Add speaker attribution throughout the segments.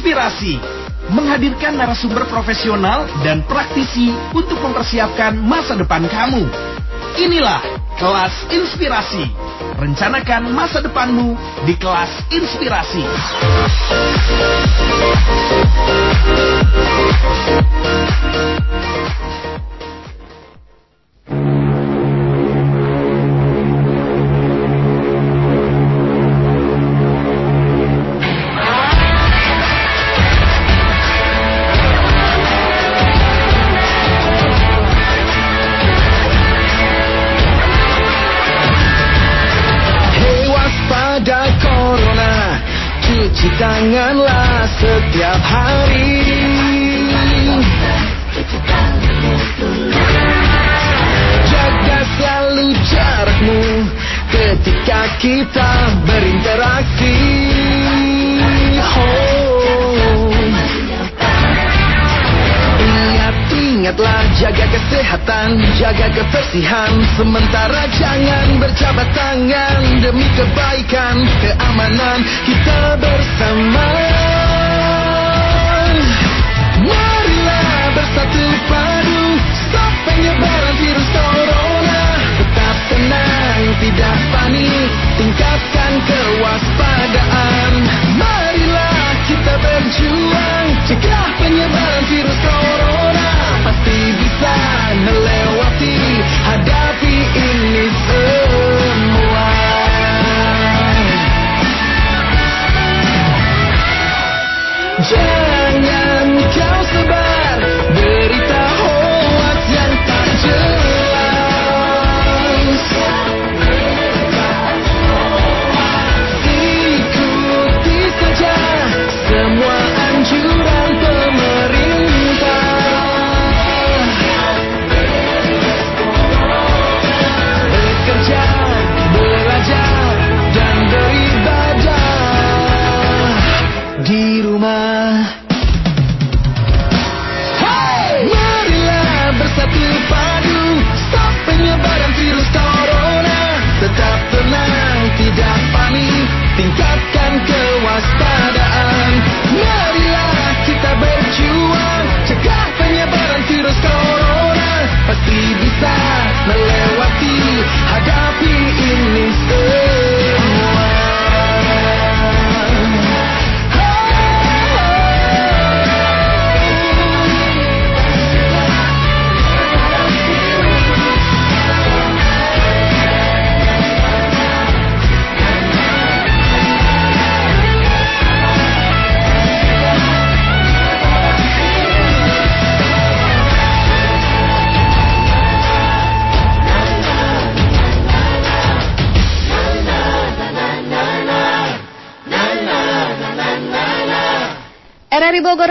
Speaker 1: Inspirasi menghadirkan narasumber profesional dan praktisi untuk mempersiapkan masa depan kamu. Inilah kelas inspirasi. Rencanakan masa depanmu di kelas inspirasi.
Speaker 2: Kita berinteraksi. Oh. Ingat, ingatlah jaga kesehatan, jaga kebersihan. Sementara jangan berjabat tangan Demi kebaikan, keamanan. Kita bersama. Marilah bersatu padu Stop penyebaran virus corona. Tetap tenang, tidak panik Tingkatkan kewaspadaan Marilah kita berjuang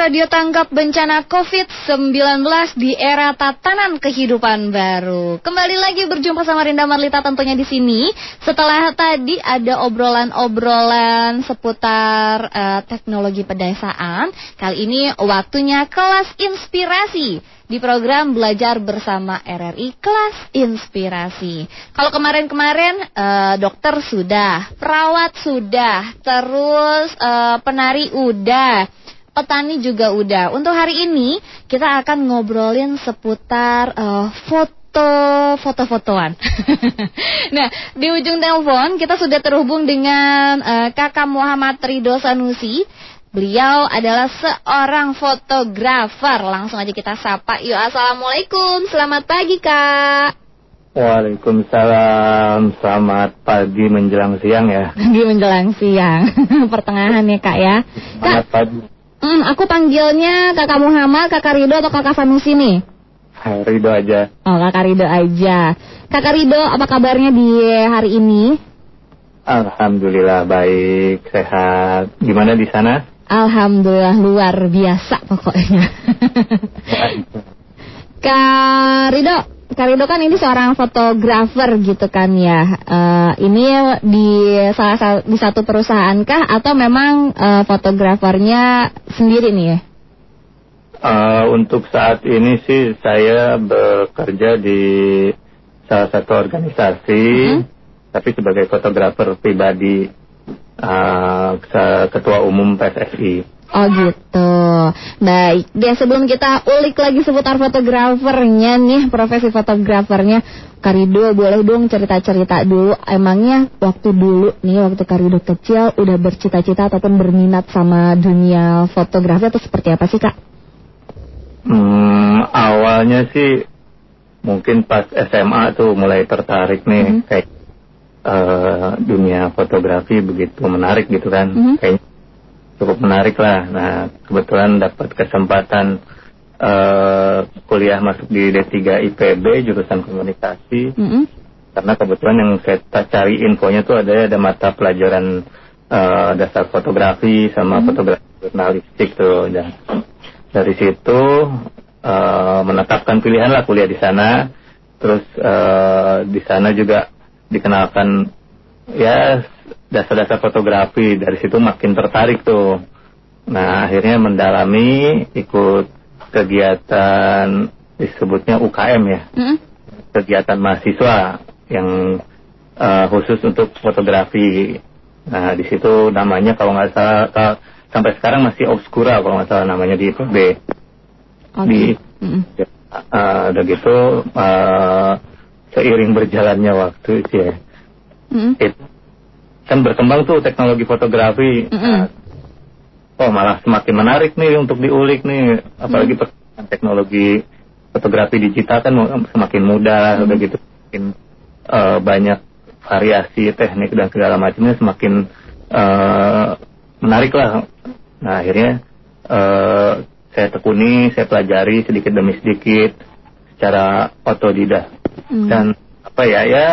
Speaker 3: Radio tanggap bencana COVID-19 di era tatanan kehidupan baru. Kembali lagi berjumpa sama Rinda Marlita tentunya di sini. Setelah tadi ada obrolan-obrolan seputar eh, teknologi pedesaan, kali ini waktunya kelas inspirasi di program belajar bersama RRI kelas inspirasi. Kalau kemarin-kemarin eh, dokter sudah, perawat sudah, terus eh, penari udah petani juga udah. Untuk hari ini kita akan ngobrolin seputar eh, foto foto-fotoan. nah, di ujung telepon kita sudah terhubung dengan eh, Kakak Muhammad Ridho Sanusi. Beliau adalah seorang fotografer. Langsung aja kita sapa. Yuk, assalamualaikum. Selamat pagi, Kak.
Speaker 4: Waalaikumsalam, selamat pagi menjelang siang ya.
Speaker 3: Di menjelang siang, pertengahan ya, Kak ya. Kak,
Speaker 4: Selamat pagi,
Speaker 3: hmm, aku panggilnya Kakak Muhammad, Kakak Ridho atau Kakak Sanusi nih?
Speaker 4: Hai, Ridho aja.
Speaker 3: Oh, Kakak Rido aja. Kakak Rido, apa kabarnya di hari ini?
Speaker 4: Alhamdulillah baik, sehat. Gimana di sana?
Speaker 3: Alhamdulillah luar biasa pokoknya. Kak Rido, Kak Rido kan ini seorang fotografer gitu kan ya. Eh, ini di salah sa- di satu perusahaan kah atau memang eh, fotografernya sendiri nih ya?
Speaker 4: Eh, untuk saat ini sih saya bekerja di salah satu organisasi,
Speaker 3: Mhm.
Speaker 4: tapi sebagai fotografer pribadi, se- ketua umum PSSI.
Speaker 3: Oh gitu. Baik, deh sebelum kita ulik lagi seputar fotografernya nih, profesi fotografernya, Karido boleh dong cerita-cerita dulu. Emangnya waktu dulu nih, waktu Karido kecil udah bercita-cita ataupun berminat sama dunia fotografi atau seperti apa sih kak?
Speaker 4: Hmm, awalnya sih mungkin pas SMA tuh mulai tertarik nih
Speaker 3: Mhm.
Speaker 4: kayak eh, dunia fotografi begitu menarik gitu kan.
Speaker 3: Mhm.
Speaker 4: Kayaknya cukup menarik lah. Nah, kebetulan dapat kesempatan eh, kuliah masuk di D3 IPB jurusan komunikasi
Speaker 3: Mm-mm.
Speaker 4: karena kebetulan yang saya cari infonya tuh ada ada mata pelajaran eh, dasar fotografi sama fotografi jurnalistik tuh dan dari situ eh, menetapkan pilihan lah kuliah di sana terus eh, di sana juga dikenalkan ya dasar-dasar fotografi dari situ makin tertarik tuh nah akhirnya mendalami ikut kegiatan disebutnya UKM ya
Speaker 3: Mm-mm.
Speaker 4: kegiatan mahasiswa yang eh, khusus untuk fotografi. Nah, di situ namanya kalau nggak salah ka- sampai sekarang masih obskura kalau nggak salah namanya di IPB.
Speaker 3: Oke.
Speaker 4: Di- eh, udah gitu eh, seiring berjalannya waktu sih ya,
Speaker 3: Mm-mm.
Speaker 4: itu kan berkembang tuh teknologi fotografi.
Speaker 3: Mm-mm.
Speaker 4: Nah, oh malah semakin menarik nih untuk diulik nih, apalagi perkembangan teknologi fotografi digital kan semakin mudah, udah gitu semakin eh, banyak variasi teknik dan segala macamnya semakin eh, menarik lah. Nah akhirnya eh, saya tekuni, saya pelajari sedikit demi sedikit secara otodidak
Speaker 3: Mm.
Speaker 4: dan apa ya ya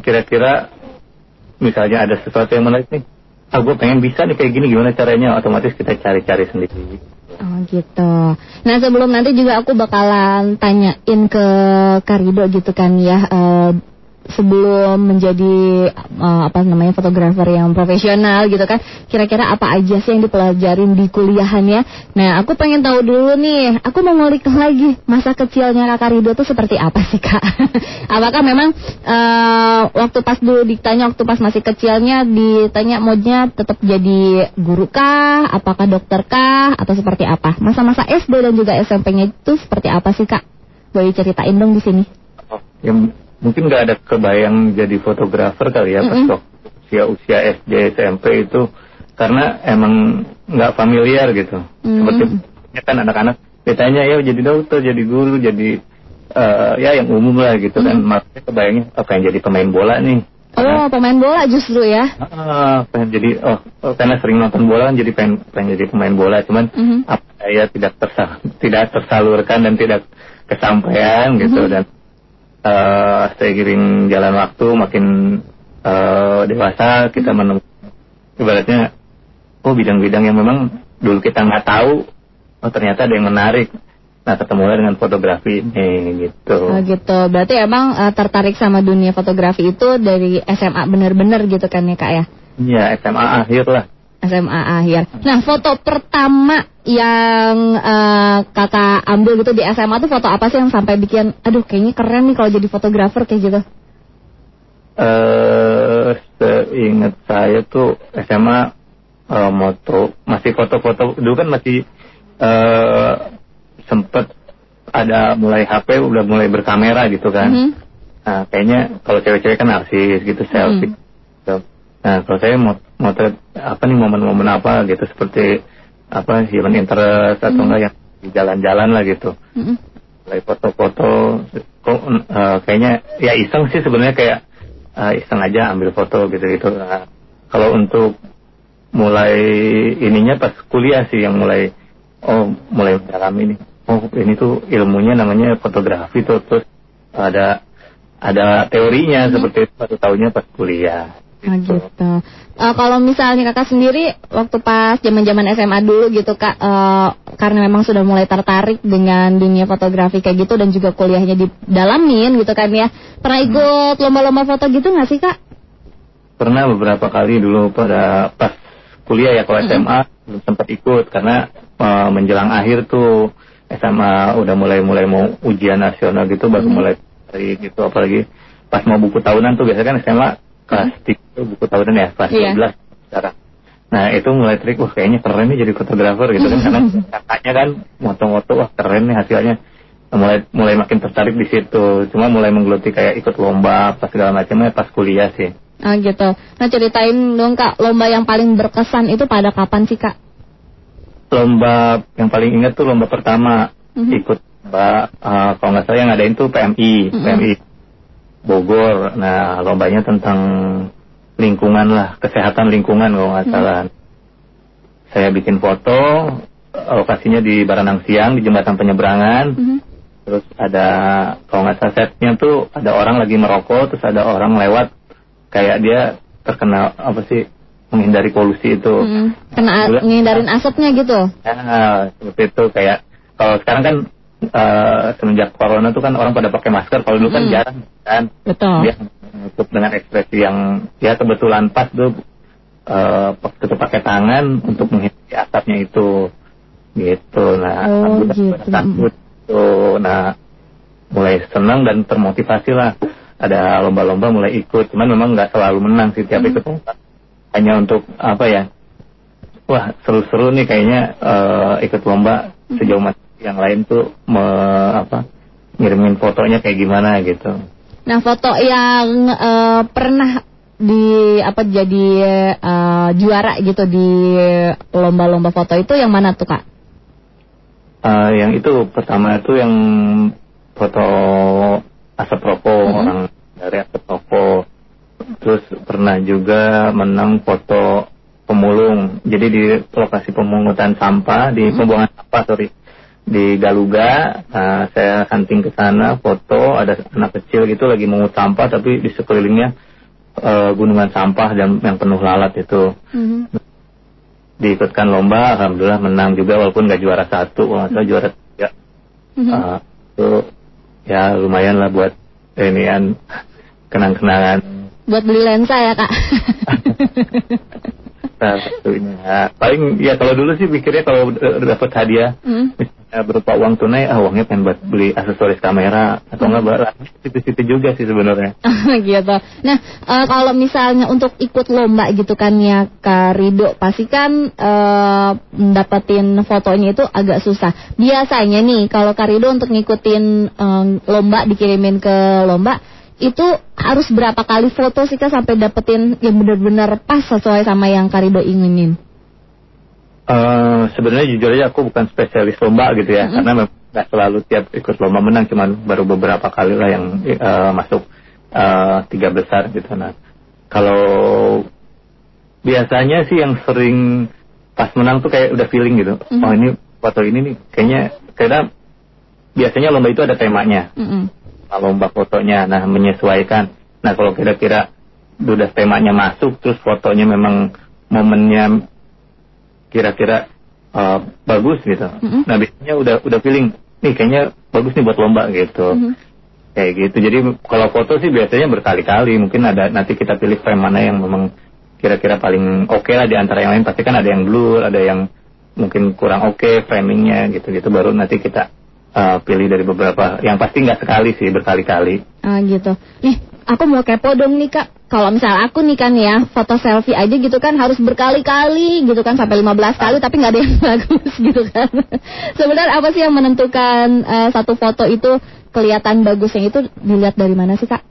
Speaker 4: kira-kira misalnya ada sesuatu yang menarik nih ah gue pengen bisa nih kayak gini gimana caranya otomatis kita cari-cari sendiri
Speaker 3: Oh gitu. Nah sebelum nanti juga aku bakalan tanyain ke Karido gitu kan ya. eh, sebelum menjadi eh, apa namanya fotografer yang profesional gitu kan. Kira-kira apa aja sih yang dipelajarin di kuliahannya? Nah aku pengen tahu dulu nih. Aku mau ngulik lagi masa kecilnya Kak Karido tuh seperti apa sih Kak? Apakah memang eh, waktu pas dulu ditanya waktu pas masih kecilnya ditanya maunya tetap jadi guru kah, apakah dokter kah, atau seperti apa? Masa-masa SD dan juga SMP-nya itu seperti apa sih kak? Boleh ceritain dong di sini.
Speaker 4: oh, ya m- mungkin nggak ada kebayang jadi fotografer kali ya pas
Speaker 3: Mm-mm.
Speaker 4: waktu usia usia SD SMP itu karena emang nggak familiar gitu
Speaker 3: Mm.
Speaker 4: seperti ya kan anak-anak ditanya ya jadi dokter jadi guru jadi eh, ya yang umum lah gitu kan maksudnya kebayangnya oh, pengen jadi pemain bola nih
Speaker 3: Oh, pemain bola justru ya?
Speaker 4: Ah, pengen jadi oh, oh, karena sering nonton bola kan jadi pengen pengen jadi pemain bola cuman
Speaker 3: Mhm.
Speaker 4: apa saya tidak tersa tidak tersalurkan dan tidak kesampaian gitu dan eh seiring jalan waktu makin eh, dewasa kita menemukan ibaratnya oh bidang-bidang yang memang dulu kita nggak tahu oh ternyata ada yang menarik nah ketemu dengan fotografi ini gitu
Speaker 3: Oh gitu. Berarti emang eh, tertarik sama dunia fotografi itu dari SMA bener-bener gitu kan ya kak ya?
Speaker 4: Iya SMA akhir lah
Speaker 3: SMA akhir. Nah, foto pertama yang eh, kakak ambil gitu di SMA tuh foto apa sih yang sampai bikin, aduh kayaknya keren nih kalau jadi fotografer kayak gitu?
Speaker 4: eh seingat saya tuh SMA eh, moto masih foto-foto dulu kan masih eh sempet ada mulai HP udah mulai berkamera gitu kan.
Speaker 3: Mhm.
Speaker 4: Nah kayaknya kalau cewek-cewek kan narsis gitu selfie. Gitu. Nah kalau saya mau motret apa nih momen-momen apa gitu seperti apa human interest atau enggak yang jalan-jalan lah gitu.
Speaker 3: Mhm.
Speaker 4: Mulai foto-foto kok eh, kayaknya ya iseng sih sebenarnya kayak eh, iseng aja ambil foto gitu-gitu. Nah, kalau untuk mulai ininya pas kuliah sih yang mulai oh mulai mendalami nih. Oh ini tuh ilmunya namanya fotografi tuh terus ada ada teorinya seperti itu baru tahunya pas kuliah.
Speaker 3: Oh gitu. Eh, kalau misalnya kakak sendiri waktu pas zaman-zaman SMA dulu gitu kak, eh, karena memang sudah mulai tertarik dengan dunia fotografi kayak gitu dan juga kuliahnya didalamin gitu kan ya, pernah ikut lomba-lomba foto gitu nggak sih kak?
Speaker 4: Pernah beberapa kali dulu pada pas kuliah ya kalau SMA belum sempat ikut karena eh, menjelang akhir tuh SMA udah mulai mulai mau ujian nasional gitu baru mulai dari gitu apalagi pas mau buku tahunan tuh biasanya kan SMA kelas tiga tuh buku tahunan ya kelas
Speaker 3: Iya.
Speaker 4: 12 sekarang. Nah itu mulai trik, wah kayaknya keren nih jadi fotografer gitu kan karena kakaknya kan moto-moto wah keren nih hasilnya. Nah, mulai mulai makin tertarik di situ. Cuma mulai menggeluti kayak ikut lomba pas segala macamnya pas kuliah sih.
Speaker 3: Ah gitu. Nah ceritain dong kak, lomba yang paling berkesan itu pada kapan sih kak?
Speaker 4: Lomba yang paling ingat tuh lomba pertama
Speaker 3: Mhm.
Speaker 4: ikut lomba uh, kalau nggak salah yang ngadain tuh PMI,
Speaker 3: Mhm.
Speaker 4: PMI Bogor. Nah lombanya tentang lingkungan lah, kesehatan lingkungan kalau nggak
Speaker 3: Mhm.
Speaker 4: salah. Saya bikin foto, lokasinya di Baranang Siang di jembatan penyeberangan.
Speaker 3: Mhm.
Speaker 4: Terus ada kalau nggak salah setnya tuh ada orang lagi merokok, terus ada orang lewat kayak dia terkena apa sih menghindari polusi itu.
Speaker 3: Mhm. Kena
Speaker 4: Gila.
Speaker 3: ngindarin asapnya gitu.
Speaker 4: Nah, seperti itu kayak kalau sekarang kan eh, semenjak corona tuh kan orang pada pakai masker. Kalau dulu kan
Speaker 3: Mm.
Speaker 4: jarang kan.
Speaker 3: Betul.
Speaker 4: Dia menutup dengan ekspresi yang ya kebetulan pas tuh eh, tutup pakai tangan untuk menghindari asapnya itu gitu. Nah,
Speaker 3: Oh, gitu.
Speaker 4: takut tuh. Nah, mulai senang dan termotivasi lah. Ada lomba-lomba mulai ikut, cuman memang nggak selalu menang sih tiap
Speaker 3: Hmm.
Speaker 4: ikut lomba. Hanya untuk apa ya? Wah seru-seru nih kayaknya eh, ikut lomba
Speaker 3: Hmm.
Speaker 4: sejauh mana yang lain tuh me, apa ngirimin fotonya kayak gimana gitu.
Speaker 3: Nah foto yang eh, pernah di apa jadi eh, juara gitu di lomba-lomba foto itu yang mana tuh kak?
Speaker 4: Eh, yang itu pertama itu yang foto asap rokok
Speaker 3: Mhm.
Speaker 4: orang dari asap rokok. Terus pernah juga menang foto pemulung. Jadi di lokasi pemungutan sampah di pembuangan sampah sorry di Galuga. Nah, saya hunting ke sana foto ada anak kecil gitu lagi mengut sampah tapi di sekelilingnya eh, gunungan sampah dan yang penuh lalat itu.
Speaker 3: Mhm.
Speaker 4: Diikutkan lomba, alhamdulillah menang juga walaupun nggak juara satu, kalau salah juara tiga.
Speaker 3: Mhm.
Speaker 4: Ah, itu ya lumayan lah buat inian kenang-kenangan
Speaker 3: Buat beli lensa ya kak?
Speaker 4: salah satunya. Paling ya kalau dulu sih pikirnya kalau dapat hadiah
Speaker 3: Mhm.
Speaker 4: misalnya berupa uang tunai, ah uangnya pengen buat beli aksesoris kamera atau nggak barang situ-situ juga sih sebenarnya.
Speaker 3: gitu. Nah, eh, kalau misalnya untuk ikut lomba gitu kan ya Kak Rido, pasti kan eh, dapetin fotonya itu agak susah. Biasanya nih kalau Kak Rido untuk ngikutin eh, lomba dikirimin ke lomba itu harus berapa kali foto sih Kak sampai dapetin yang benar-benar pas sesuai sama yang Kak Rido inginin?
Speaker 4: Eh, sebenarnya jujur aja aku bukan spesialis lomba gitu ya,
Speaker 3: Mhm.
Speaker 4: karena memang nggak selalu tiap ikut lomba menang, cuman baru beberapa kali lah yang eh, masuk eh, tiga besar gitu. Nah, kalau biasanya sih yang sering pas menang tuh kayak udah feeling gitu,
Speaker 3: Mhm.
Speaker 4: oh ini foto ini nih kayaknya karena biasanya lomba itu ada temanya,
Speaker 3: Mm-mm.
Speaker 4: nah, lomba fotonya, nah menyesuaikan. Nah kalau kira-kira udah temanya masuk, terus fotonya memang momennya kira-kira uh, bagus gitu.
Speaker 3: Mhm.
Speaker 4: Nah biasanya udah udah feeling, nih kayaknya bagus nih buat lomba gitu.
Speaker 3: Mhm.
Speaker 4: Kayak gitu. Jadi kalau foto sih biasanya berkali-kali. Mungkin ada nanti kita pilih frame mana yang memang kira-kira paling oke lah di antara yang lain. Pasti kan ada yang blur, ada yang mungkin kurang oke framingnya gitu-gitu. Baru nanti kita uh, pilih dari beberapa. Yang pasti nggak sekali sih, berkali-kali.
Speaker 3: Ah gitu. Nih, aku mau kepo dong nih kak. Kalau misal aku nih kan ya, foto selfie aja gitu kan harus berkali-kali gitu kan sampai 15 kali tapi nggak ada yang bagus gitu kan. Sebenarnya apa sih yang menentukan eh, satu foto itu kelihatan bagusnya itu dilihat dari mana sih kak?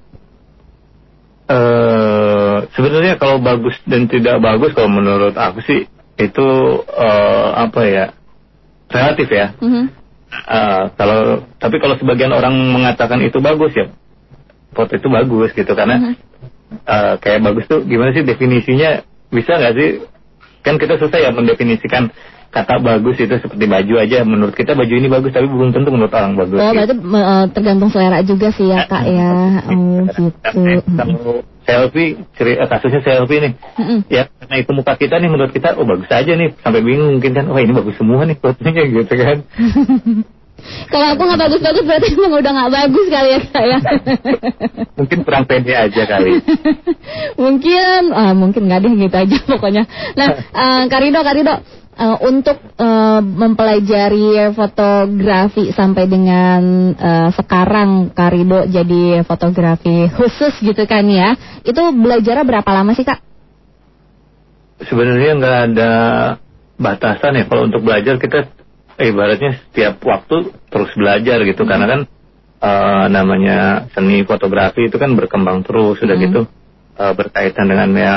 Speaker 4: eh sebenarnya kalau bagus dan tidak bagus kalau menurut aku sih itu eh, apa ya relatif ya.
Speaker 3: Mhm.
Speaker 4: Eh, kalau tapi kalau sebagian orang mengatakan itu bagus ya foto itu bagus gitu karena eh, kayak bagus tuh gimana sih definisinya bisa nggak sih kan kita susah ya mendefinisikan kata bagus itu seperti baju aja menurut kita baju ini bagus tapi belum tentu menurut orang bagus.
Speaker 3: Oh
Speaker 4: gitu.
Speaker 3: berarti eh, tergantung selera juga sih ya kak ya. Oh gitu.
Speaker 4: Kalau selfie, ceri- eh, kasusnya selfie nih,
Speaker 3: Mhm.
Speaker 4: ya karena itu muka kita nih menurut kita, oh bagus aja nih, sampai bingung mungkin kan, wah ini bagus semua nih fotonya gitu kan.
Speaker 3: Kalau aku nggak bagus-bagus berarti emang udah nggak bagus kali ya kak ya.
Speaker 4: mungkin kurang pede aja kali.
Speaker 3: mungkin ah, mungkin nggak deh gitu aja pokoknya nah eh, Karido Karido eh, untuk eh, mempelajari fotografi sampai dengan eh, sekarang Karido jadi fotografi khusus gitu kan ya itu belajarnya berapa lama sih kak
Speaker 4: sebenarnya nggak ada batasan ya kalau untuk belajar kita ibaratnya setiap waktu terus belajar gitu
Speaker 3: Hmm.
Speaker 4: karena kan eh, namanya seni fotografi itu kan berkembang terus sudah
Speaker 3: Hmm.
Speaker 4: gitu eh, berkaitan dengan ya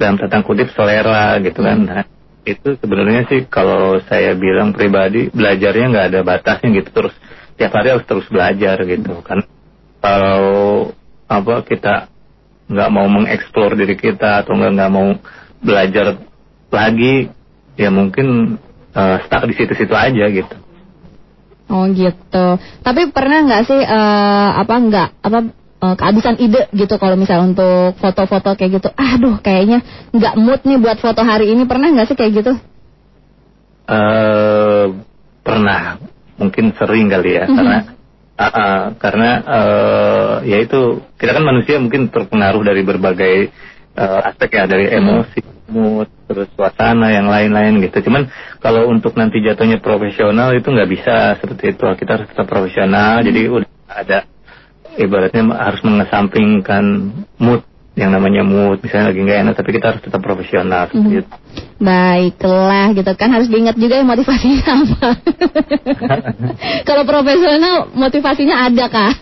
Speaker 4: dalam tanda kutip selera gitu kan
Speaker 3: Hmm.
Speaker 4: Nah, itu sebenarnya sih kalau saya bilang pribadi belajarnya nggak ada batasnya gitu. Terus tiap hari harus terus belajar gitu. Kan kalau apa kita nggak mau mengeksplor diri kita atau nggak nggak mau belajar lagi ya mungkin eh, stuck di situ-situ aja gitu.
Speaker 3: Oh gitu. Tapi pernah nggak sih eh, apa nggak apa eh, kehabisan ide gitu kalau misal untuk foto-foto kayak gitu. Aduh kayaknya nggak mood nih buat foto hari ini. Pernah nggak sih kayak gitu?
Speaker 4: eh pernah mungkin sering kali ya karena ah, ah, karena eh, ya itu kita kan manusia mungkin terpengaruh dari berbagai eh, aspek ya dari emosi mood terus suasana yang lain-lain gitu cuman kalau untuk nanti jatuhnya profesional itu nggak bisa seperti itu kita harus tetap profesional jadi udah ada ibaratnya harus mengesampingkan mood yang namanya mood misalnya lagi nggak enak tapi kita harus tetap profesional seperti itu.
Speaker 3: Baiklah gitu kan harus diingat juga ya motivasinya apa. kalau profesional motivasinya ada kah?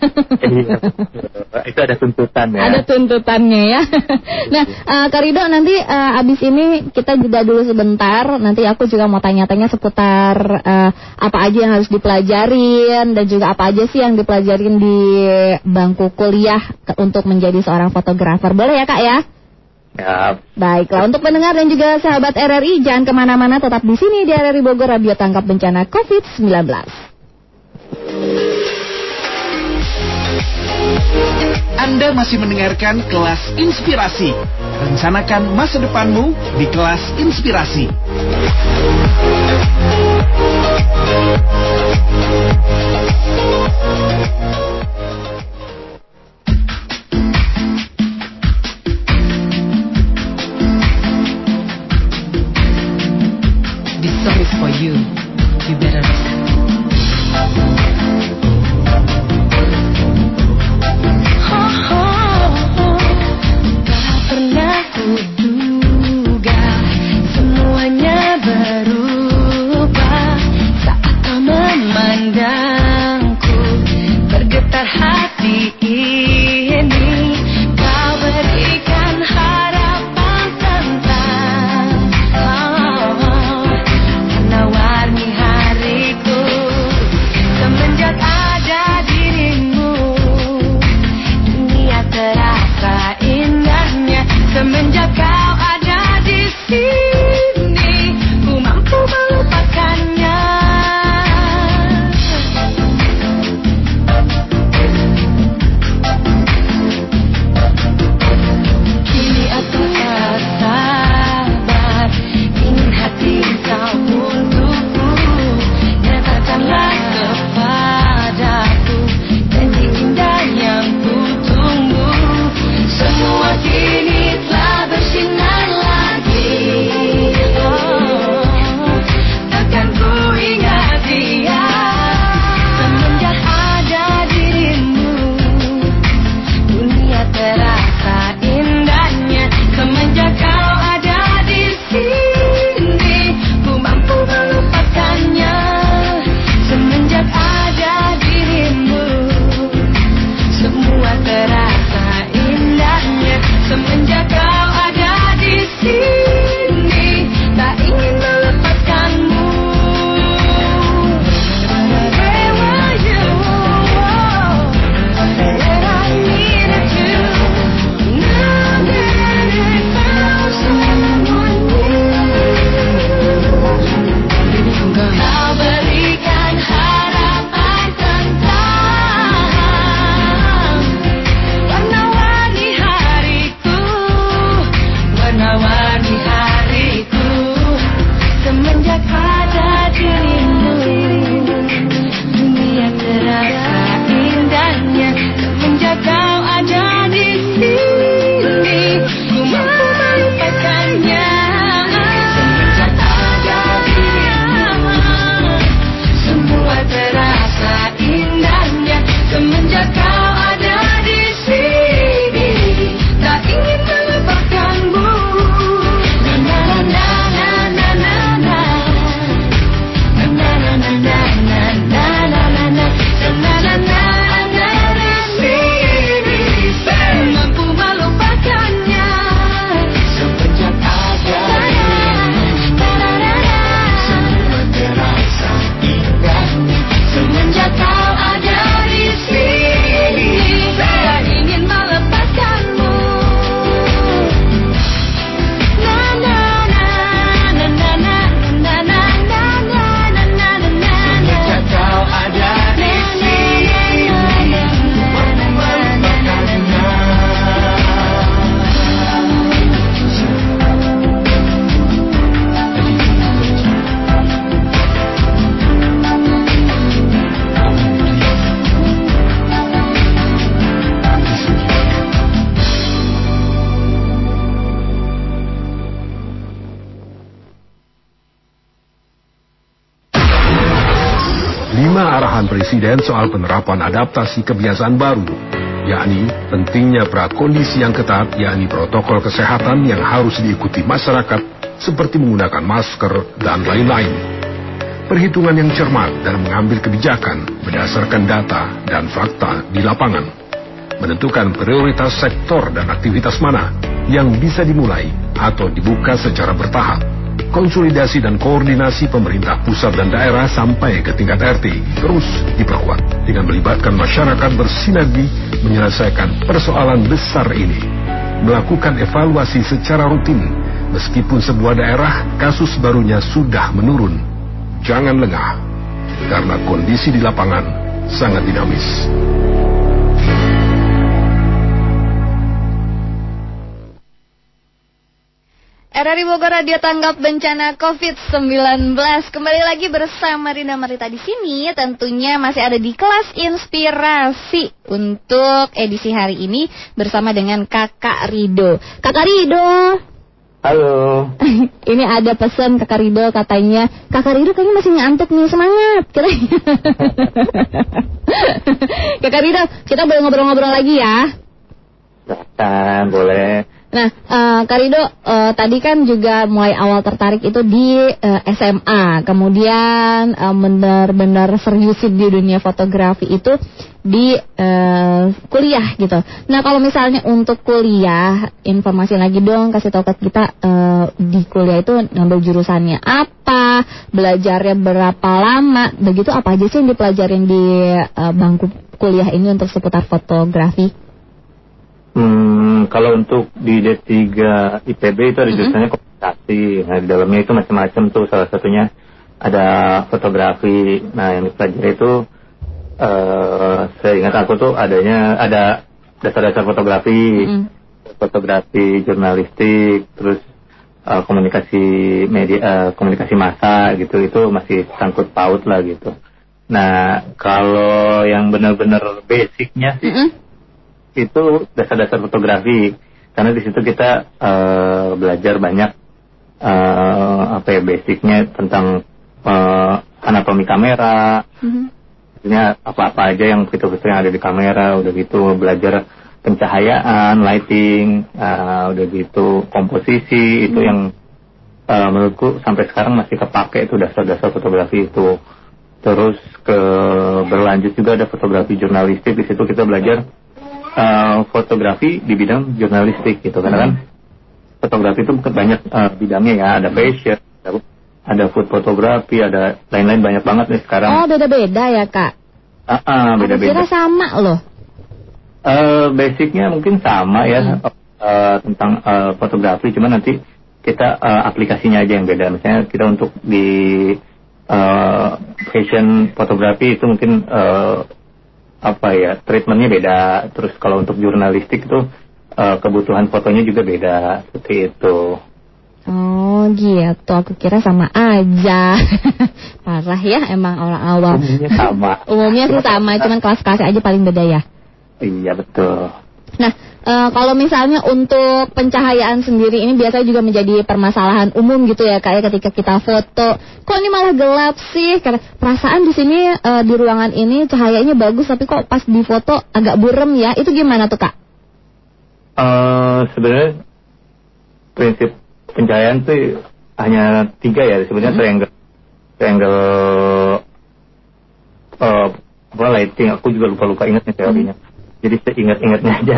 Speaker 4: Iya, itu ada tuntutan ya.
Speaker 3: Ada tuntutannya ya. nah, eh, Kak Rido nanti eh, abis ini kita jeda dulu sebentar. Nanti aku juga mau tanya-tanya seputar eh, apa aja yang harus dipelajarin dan juga apa aja sih yang dipelajarin di bangku kuliah untuk menjadi seorang fotografer. Boleh ya Kak ya?
Speaker 4: Ya,
Speaker 3: Baiklah, untuk pendengar dan juga sahabat RRI, jangan ke mana-mana, tetap di sini di RRI Bogor, Radio Tangkap Bencana COVID-19.
Speaker 1: Anda masih mendengarkan kelas inspirasi. Rencanakan masa depanmu di kelas inspirasi.
Speaker 5: for you, you better listen.
Speaker 2: Tak pernah semuanya berubah saat kau memandangku bergetar hati.
Speaker 6: Presiden soal penerapan adaptasi kebiasaan baru, yakni pentingnya prakondisi yang ketat, yakni protokol kesehatan yang harus diikuti masyarakat seperti menggunakan masker dan lain-lain. Perhitungan yang cermat dan mengambil kebijakan berdasarkan data dan fakta di lapangan. Menentukan prioritas sektor dan aktivitas mana yang bisa dimulai atau dibuka secara bertahap konsolidasi dan koordinasi pemerintah pusat dan daerah sampai ke tingkat RT terus diperkuat dengan melibatkan masyarakat bersinergi menyelesaikan persoalan besar ini. Melakukan evaluasi secara rutin, meskipun sebuah daerah kasus barunya sudah menurun. Jangan lengah, karena kondisi di lapangan sangat dinamis.
Speaker 3: RRI Bogor Radio tanggap bencana COVID-19. Kembali lagi bersama Rina Marita di sini. Tentunya masih ada di kelas inspirasi untuk edisi hari ini bersama dengan Kakak Rido. Kakak Rido.
Speaker 4: Halo.
Speaker 3: ini ada pesan Kakak Rido katanya, Kakak Rido kayaknya masih ngantuk nih, semangat. Kakak Rido, kita boleh ngobrol-ngobrol lagi ya?
Speaker 4: Silahkan, boleh.
Speaker 3: Nah, uh, Karido, uh, tadi kan juga mulai awal tertarik itu di uh, SMA, kemudian uh, benar-benar serius di dunia fotografi itu di uh, kuliah gitu. Nah, kalau misalnya untuk kuliah, informasi lagi dong, kasih tahu ke kita uh, di kuliah itu ngambil jurusannya apa, belajarnya berapa lama, begitu apa aja sih yang dipelajarin di uh, bangku kuliah ini untuk seputar fotografi?
Speaker 4: Hmm, kalau untuk di D3 IPB itu ada jurusannya komunikasi. Nah, di dalamnya itu macam-macam tuh. Salah satunya ada fotografi. Nah, yang dipelajari itu uh, saya ingat aku tuh adanya ada dasar-dasar fotografi, mm. fotografi jurnalistik, terus uh, komunikasi media, uh, komunikasi massa gitu. Itu masih sangkut paut lah gitu. Nah, kalau yang benar-benar basicnya sih. Mm -hmm itu dasar-dasar fotografi karena di situ kita uh, belajar banyak uh, apa ya basicnya tentang uh, anatomi kamera, mm-hmm. apa-apa aja yang fitur-fitur yang ada di kamera, udah gitu belajar pencahayaan, lighting, uh, udah gitu komposisi mm-hmm. itu yang uh, menurutku sampai sekarang masih kepake itu dasar-dasar fotografi itu. Terus ke berlanjut juga ada fotografi jurnalistik di situ kita belajar uh, fotografi di bidang jurnalistik gitu karena kan fotografi itu banyak uh, bidangnya ya. Ada fashion ada, ada food fotografi ada lain-lain banyak banget nih sekarang.
Speaker 3: Oh beda-beda ya kak?
Speaker 4: Ah uh, uh, beda-beda.
Speaker 3: kira sama loh.
Speaker 4: Uh, basicnya mungkin sama ya hmm. uh, tentang uh, fotografi. Cuma nanti kita uh, aplikasinya aja yang beda. Misalnya kita untuk di uh, fashion fotografi itu mungkin uh, apa ya treatmentnya beda. Terus kalau untuk jurnalistik itu uh, kebutuhan fotonya juga beda seperti itu.
Speaker 3: Oh gitu. Aku kira sama aja. Parah ya emang orang awam.
Speaker 4: Umumnya sama.
Speaker 3: Umumnya sih sama cuman kelas-kelas aja paling beda ya.
Speaker 4: Iya betul
Speaker 3: Nah, e, kalau misalnya untuk pencahayaan sendiri ini biasanya juga menjadi permasalahan umum gitu ya kak ya ketika kita foto. Kok ini malah gelap sih? Karena perasaan di sini e, di ruangan ini cahayanya bagus tapi kok pas di foto agak burem ya. Itu gimana tuh kak?
Speaker 4: Uh, sebenarnya prinsip pencahayaan tuh hanya tiga ya sebenarnya -hmm. triangle triangle uh, apa lighting aku juga lupa lupa ingat nih teorinya. -hmm jadi seingat-ingatnya aja.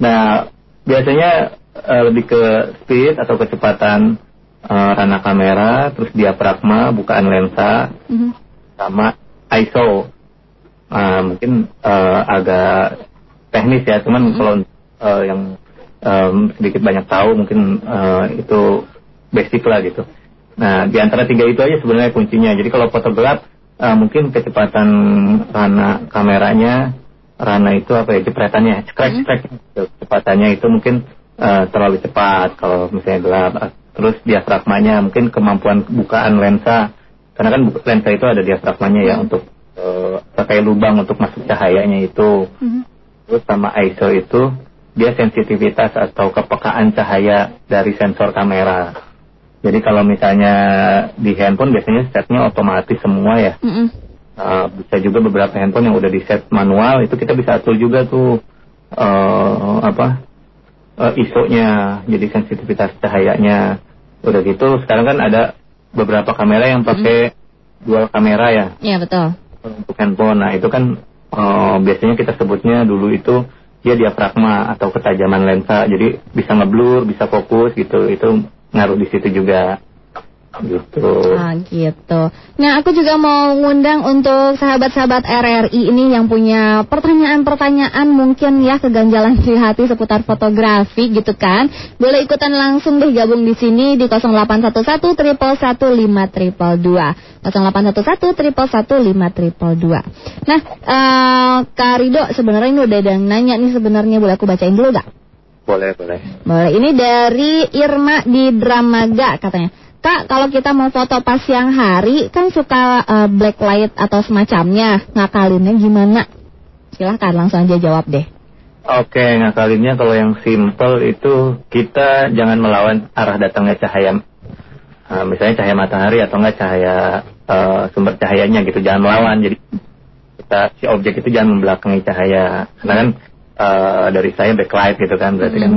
Speaker 4: Nah, biasanya uh, lebih ke speed atau kecepatan uh, rana kamera, terus diafragma, bukaan lensa, mm-hmm. sama ISO. Uh, mungkin uh, agak teknis ya, cuman mm-hmm. kalau uh, yang um, sedikit banyak tahu mungkin uh, itu basic lah gitu. Nah, di antara tiga itu aja sebenarnya kuncinya. Jadi kalau foto gelap, uh, mungkin kecepatan rana kameranya Rana itu apa ya jepretannya scratch hmm. kecepatannya itu mungkin uh, terlalu cepat kalau misalnya gelap terus diafragmanya mungkin kemampuan bukaan lensa karena kan lensa itu ada diafragmanya ya hmm. untuk uh, pakai lubang untuk masuk cahayanya itu hmm. terus sama ISO itu dia sensitivitas atau kepekaan cahaya dari sensor kamera jadi kalau misalnya di handphone biasanya setnya otomatis semua ya. Mm -mm. Uh, bisa juga beberapa handphone yang udah di set manual itu kita bisa atur juga tuh uh, apa uh, ISO-nya, jadi sensitivitas cahayanya. Udah gitu sekarang kan ada beberapa kamera yang pakai dual kamera ya
Speaker 3: Iya betul.
Speaker 4: untuk handphone. Nah itu kan uh, biasanya kita sebutnya dulu itu dia diafragma atau ketajaman lensa, jadi bisa ngeblur, bisa fokus gitu. Itu ngaruh di situ juga. Gitu.
Speaker 3: Ah gitu. Nah aku juga mau ngundang untuk sahabat-sahabat RRI ini yang punya pertanyaan-pertanyaan mungkin ya keganjalan di hati seputar fotografi gitu kan. Boleh ikutan langsung deh gabung di sini di 0811 triple 811 Nah eh Kak Rido sebenarnya ini udah ada yang nanya nih sebenarnya boleh aku bacain dulu gak?
Speaker 4: Boleh, boleh.
Speaker 3: Boleh, ini dari Irma di Dramaga katanya. Kak, kalau kita mau foto pas siang hari, kan suka eh, black light atau semacamnya. Ngakalinnya gimana? Silahkan langsung aja jawab deh.
Speaker 4: Oke, ngakalinnya kalau yang simple itu kita jangan melawan arah datangnya cahaya. Uh, misalnya cahaya matahari atau enggak cahaya uh, sumber cahayanya gitu, jangan melawan. Jadi kita si objek itu jangan membelakangi cahaya. Karena kan uh, dari saya backlight gitu kan, berarti kan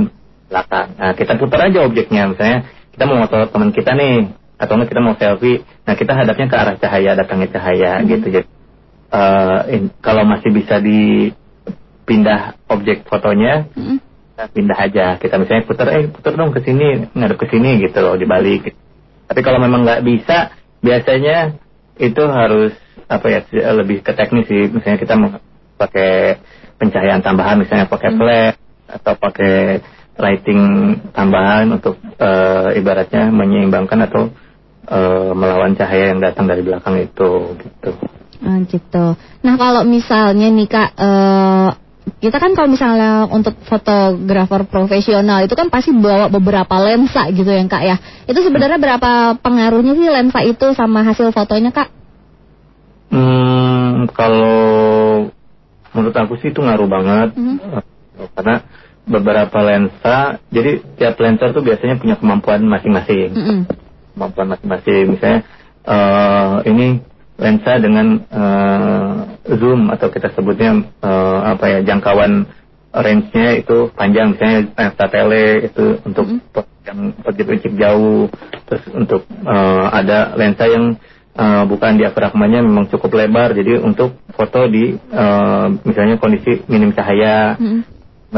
Speaker 4: belakang. Nah, kita putar aja objeknya. Misalnya kita mau foto teman kita nih, atau enggak kita mau selfie. Nah, kita hadapnya ke arah cahaya, datangnya cahaya gitu. Jadi uh, in- kalau masih bisa dipindah objek fotonya,
Speaker 3: Mm-mm.
Speaker 4: kita pindah aja. Kita misalnya putar, eh putar dong ke sini, ngadep ke sini gitu loh, dibalik. Tapi kalau memang nggak bisa, biasanya itu harus apa ya lebih ke teknis sih. Misalnya kita mau pakai pencahayaan tambahan, misalnya pakai flash atau pakai lighting tambahan untuk eh, ibaratnya menyeimbangkan atau eh, melawan cahaya yang datang dari belakang itu gitu.
Speaker 3: Ah, gitu. Nah kalau misalnya nih kak, eh, kita kan kalau misalnya untuk fotografer profesional itu kan pasti bawa beberapa lensa gitu ya kak ya. Itu sebenarnya berapa pengaruhnya sih lensa itu sama hasil fotonya kak?
Speaker 4: Hmm, kalau menurut aku sih itu ngaruh banget
Speaker 3: Mhm.
Speaker 4: Eh, karena beberapa lensa, jadi tiap lensa tuh biasanya punya kemampuan masing-masing,
Speaker 3: Mm-mm.
Speaker 4: kemampuan masing-masing. Misalnya eh, ini lensa dengan eh, zoom atau kita sebutnya eh, apa ya jangkauan range-nya itu panjang, misalnya lensa tele itu untuk
Speaker 3: Mhm.
Speaker 4: yang objek-objek jauh, terus untuk eh, ada lensa yang eh, bukan diafragmanya memang cukup lebar, jadi untuk foto di eh, misalnya kondisi minim cahaya,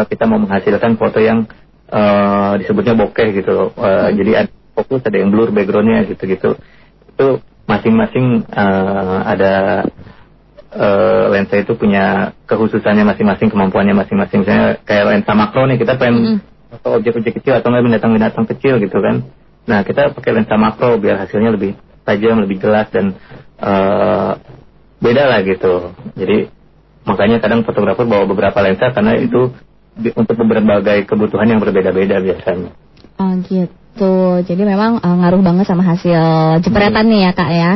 Speaker 4: kita mau menghasilkan foto yang eh, disebutnya bokeh gitu loh. Eh, Jadi ada fokus, ada yang blur backgroundnya gitu-gitu. Itu masing-masing eh, ada eh, lensa itu punya kekhususannya masing-masing, kemampuannya masing-masing. Misalnya kayak lensa makro nih kita pengen foto objek-objek kecil atau nggak binatang-binatang kecil gitu kan. Nah kita pakai lensa makro biar hasilnya lebih tajam, lebih jelas dan eh, beda lah gitu. Jadi makanya kadang fotografer bawa beberapa lensa karena itu untuk berbagai kebutuhan yang berbeda-beda biasanya.
Speaker 3: Oh gitu. Jadi memang eh, ngaruh banget sama hasil jepretan nih ya kak ya.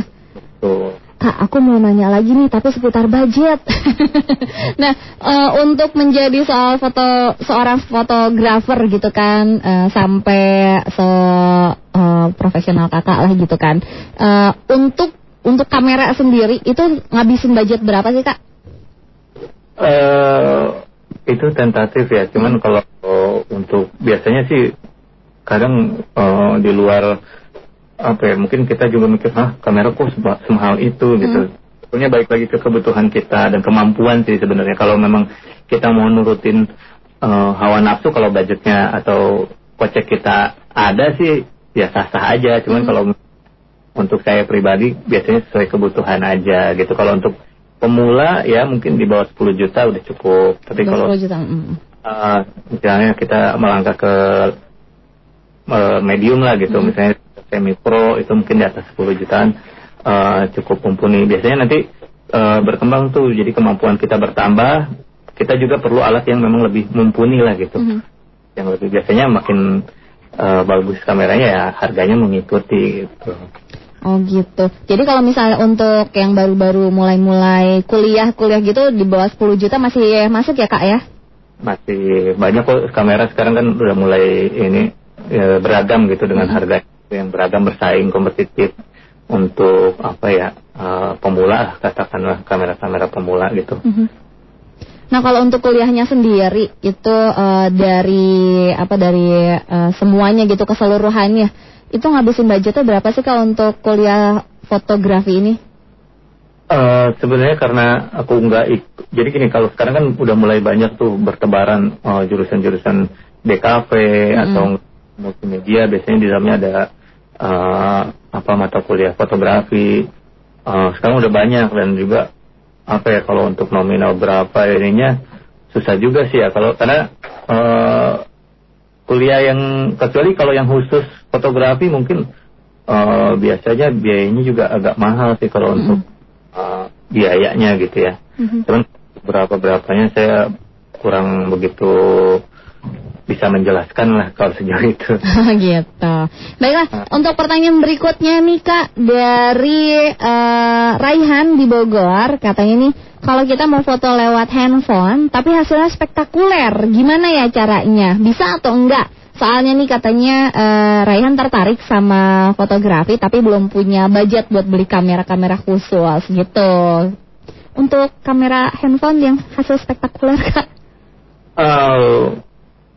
Speaker 4: Tuh.
Speaker 3: Kak, aku mau nanya lagi nih, tapi seputar budget. nah, eh, untuk menjadi soal foto seorang fotografer gitu kan, eh, sampai se eh, profesional kakak lah gitu kan. Eh, untuk untuk kamera sendiri itu ngabisin budget berapa sih kak?
Speaker 4: Itu tentatif ya, cuman kalau untuk biasanya sih kadang eh, di luar apa ya, mungkin kita juga mikir, ah kamera kok semahal itu gitu. Sebetulnya baik lagi ke kebutuhan kita dan kemampuan sih sebenarnya. Kalau memang kita mau nurutin eh, hawa nafsu, kalau budgetnya atau kocek kita ada sih ya sah-sah aja. Cuman kalau untuk saya pribadi biasanya sesuai kebutuhan aja gitu. Kalau untuk pemula ya mungkin di bawah 10 juta udah cukup. Tapi kalau
Speaker 3: 20 juta. mm.
Speaker 4: uh, misalnya kita melangkah ke uh, medium lah gitu, misalnya semi pro itu mungkin di atas 10 jutaan uh, cukup mumpuni. Biasanya nanti uh, berkembang tuh, jadi kemampuan kita bertambah, kita juga perlu alat yang memang lebih mumpuni lah gitu.
Speaker 3: Mhm.
Speaker 4: Yang lebih biasanya makin uh, bagus kameranya ya harganya mengikuti gitu.
Speaker 3: Oh gitu. Jadi kalau misalnya untuk yang baru-baru mulai-mulai kuliah-kuliah gitu di bawah 10 juta masih masuk ya kak ya?
Speaker 4: masih banyak kok kamera sekarang kan udah mulai ini ya, beragam gitu dengan harga yang beragam bersaing kompetitif untuk apa ya uh, pemula lah, katakanlah kamera-kamera pemula gitu.
Speaker 3: Mhm. Nah kalau untuk kuliahnya sendiri itu eh, dari apa dari eh, semuanya gitu keseluruhannya itu ngabisin budgetnya berapa sih kalau untuk kuliah fotografi ini?
Speaker 4: Eh, sebenarnya karena aku nggak ikut, jadi gini kalau sekarang kan udah mulai banyak tuh bertebaran eh, jurusan-jurusan DKV atau multimedia, biasanya di dalamnya ada eh, apa mata kuliah fotografi. Eh, sekarang udah banyak dan juga apa ya kalau untuk nominal berapa ininya susah juga sih ya kalau karena eh, kuliah yang kecuali kalau yang khusus fotografi mungkin eh, biasanya biayanya juga agak mahal sih kalau untuk eh, biayanya gitu ya.
Speaker 3: Mhm.
Speaker 4: Cuman berapa berapanya saya kurang begitu bisa menjelaskan lah kalau sejauh itu.
Speaker 3: gitu. Baiklah, untuk pertanyaan berikutnya nih Kak dari eh, Raihan di Bogor, katanya nih kalau kita mau foto lewat handphone tapi hasilnya spektakuler, gimana ya caranya? Bisa atau enggak? Soalnya nih katanya eh, Raihan tertarik sama fotografi tapi belum punya budget buat beli kamera-kamera khusus gitu. Untuk kamera handphone yang hasil spektakuler Kak.
Speaker 4: Eh,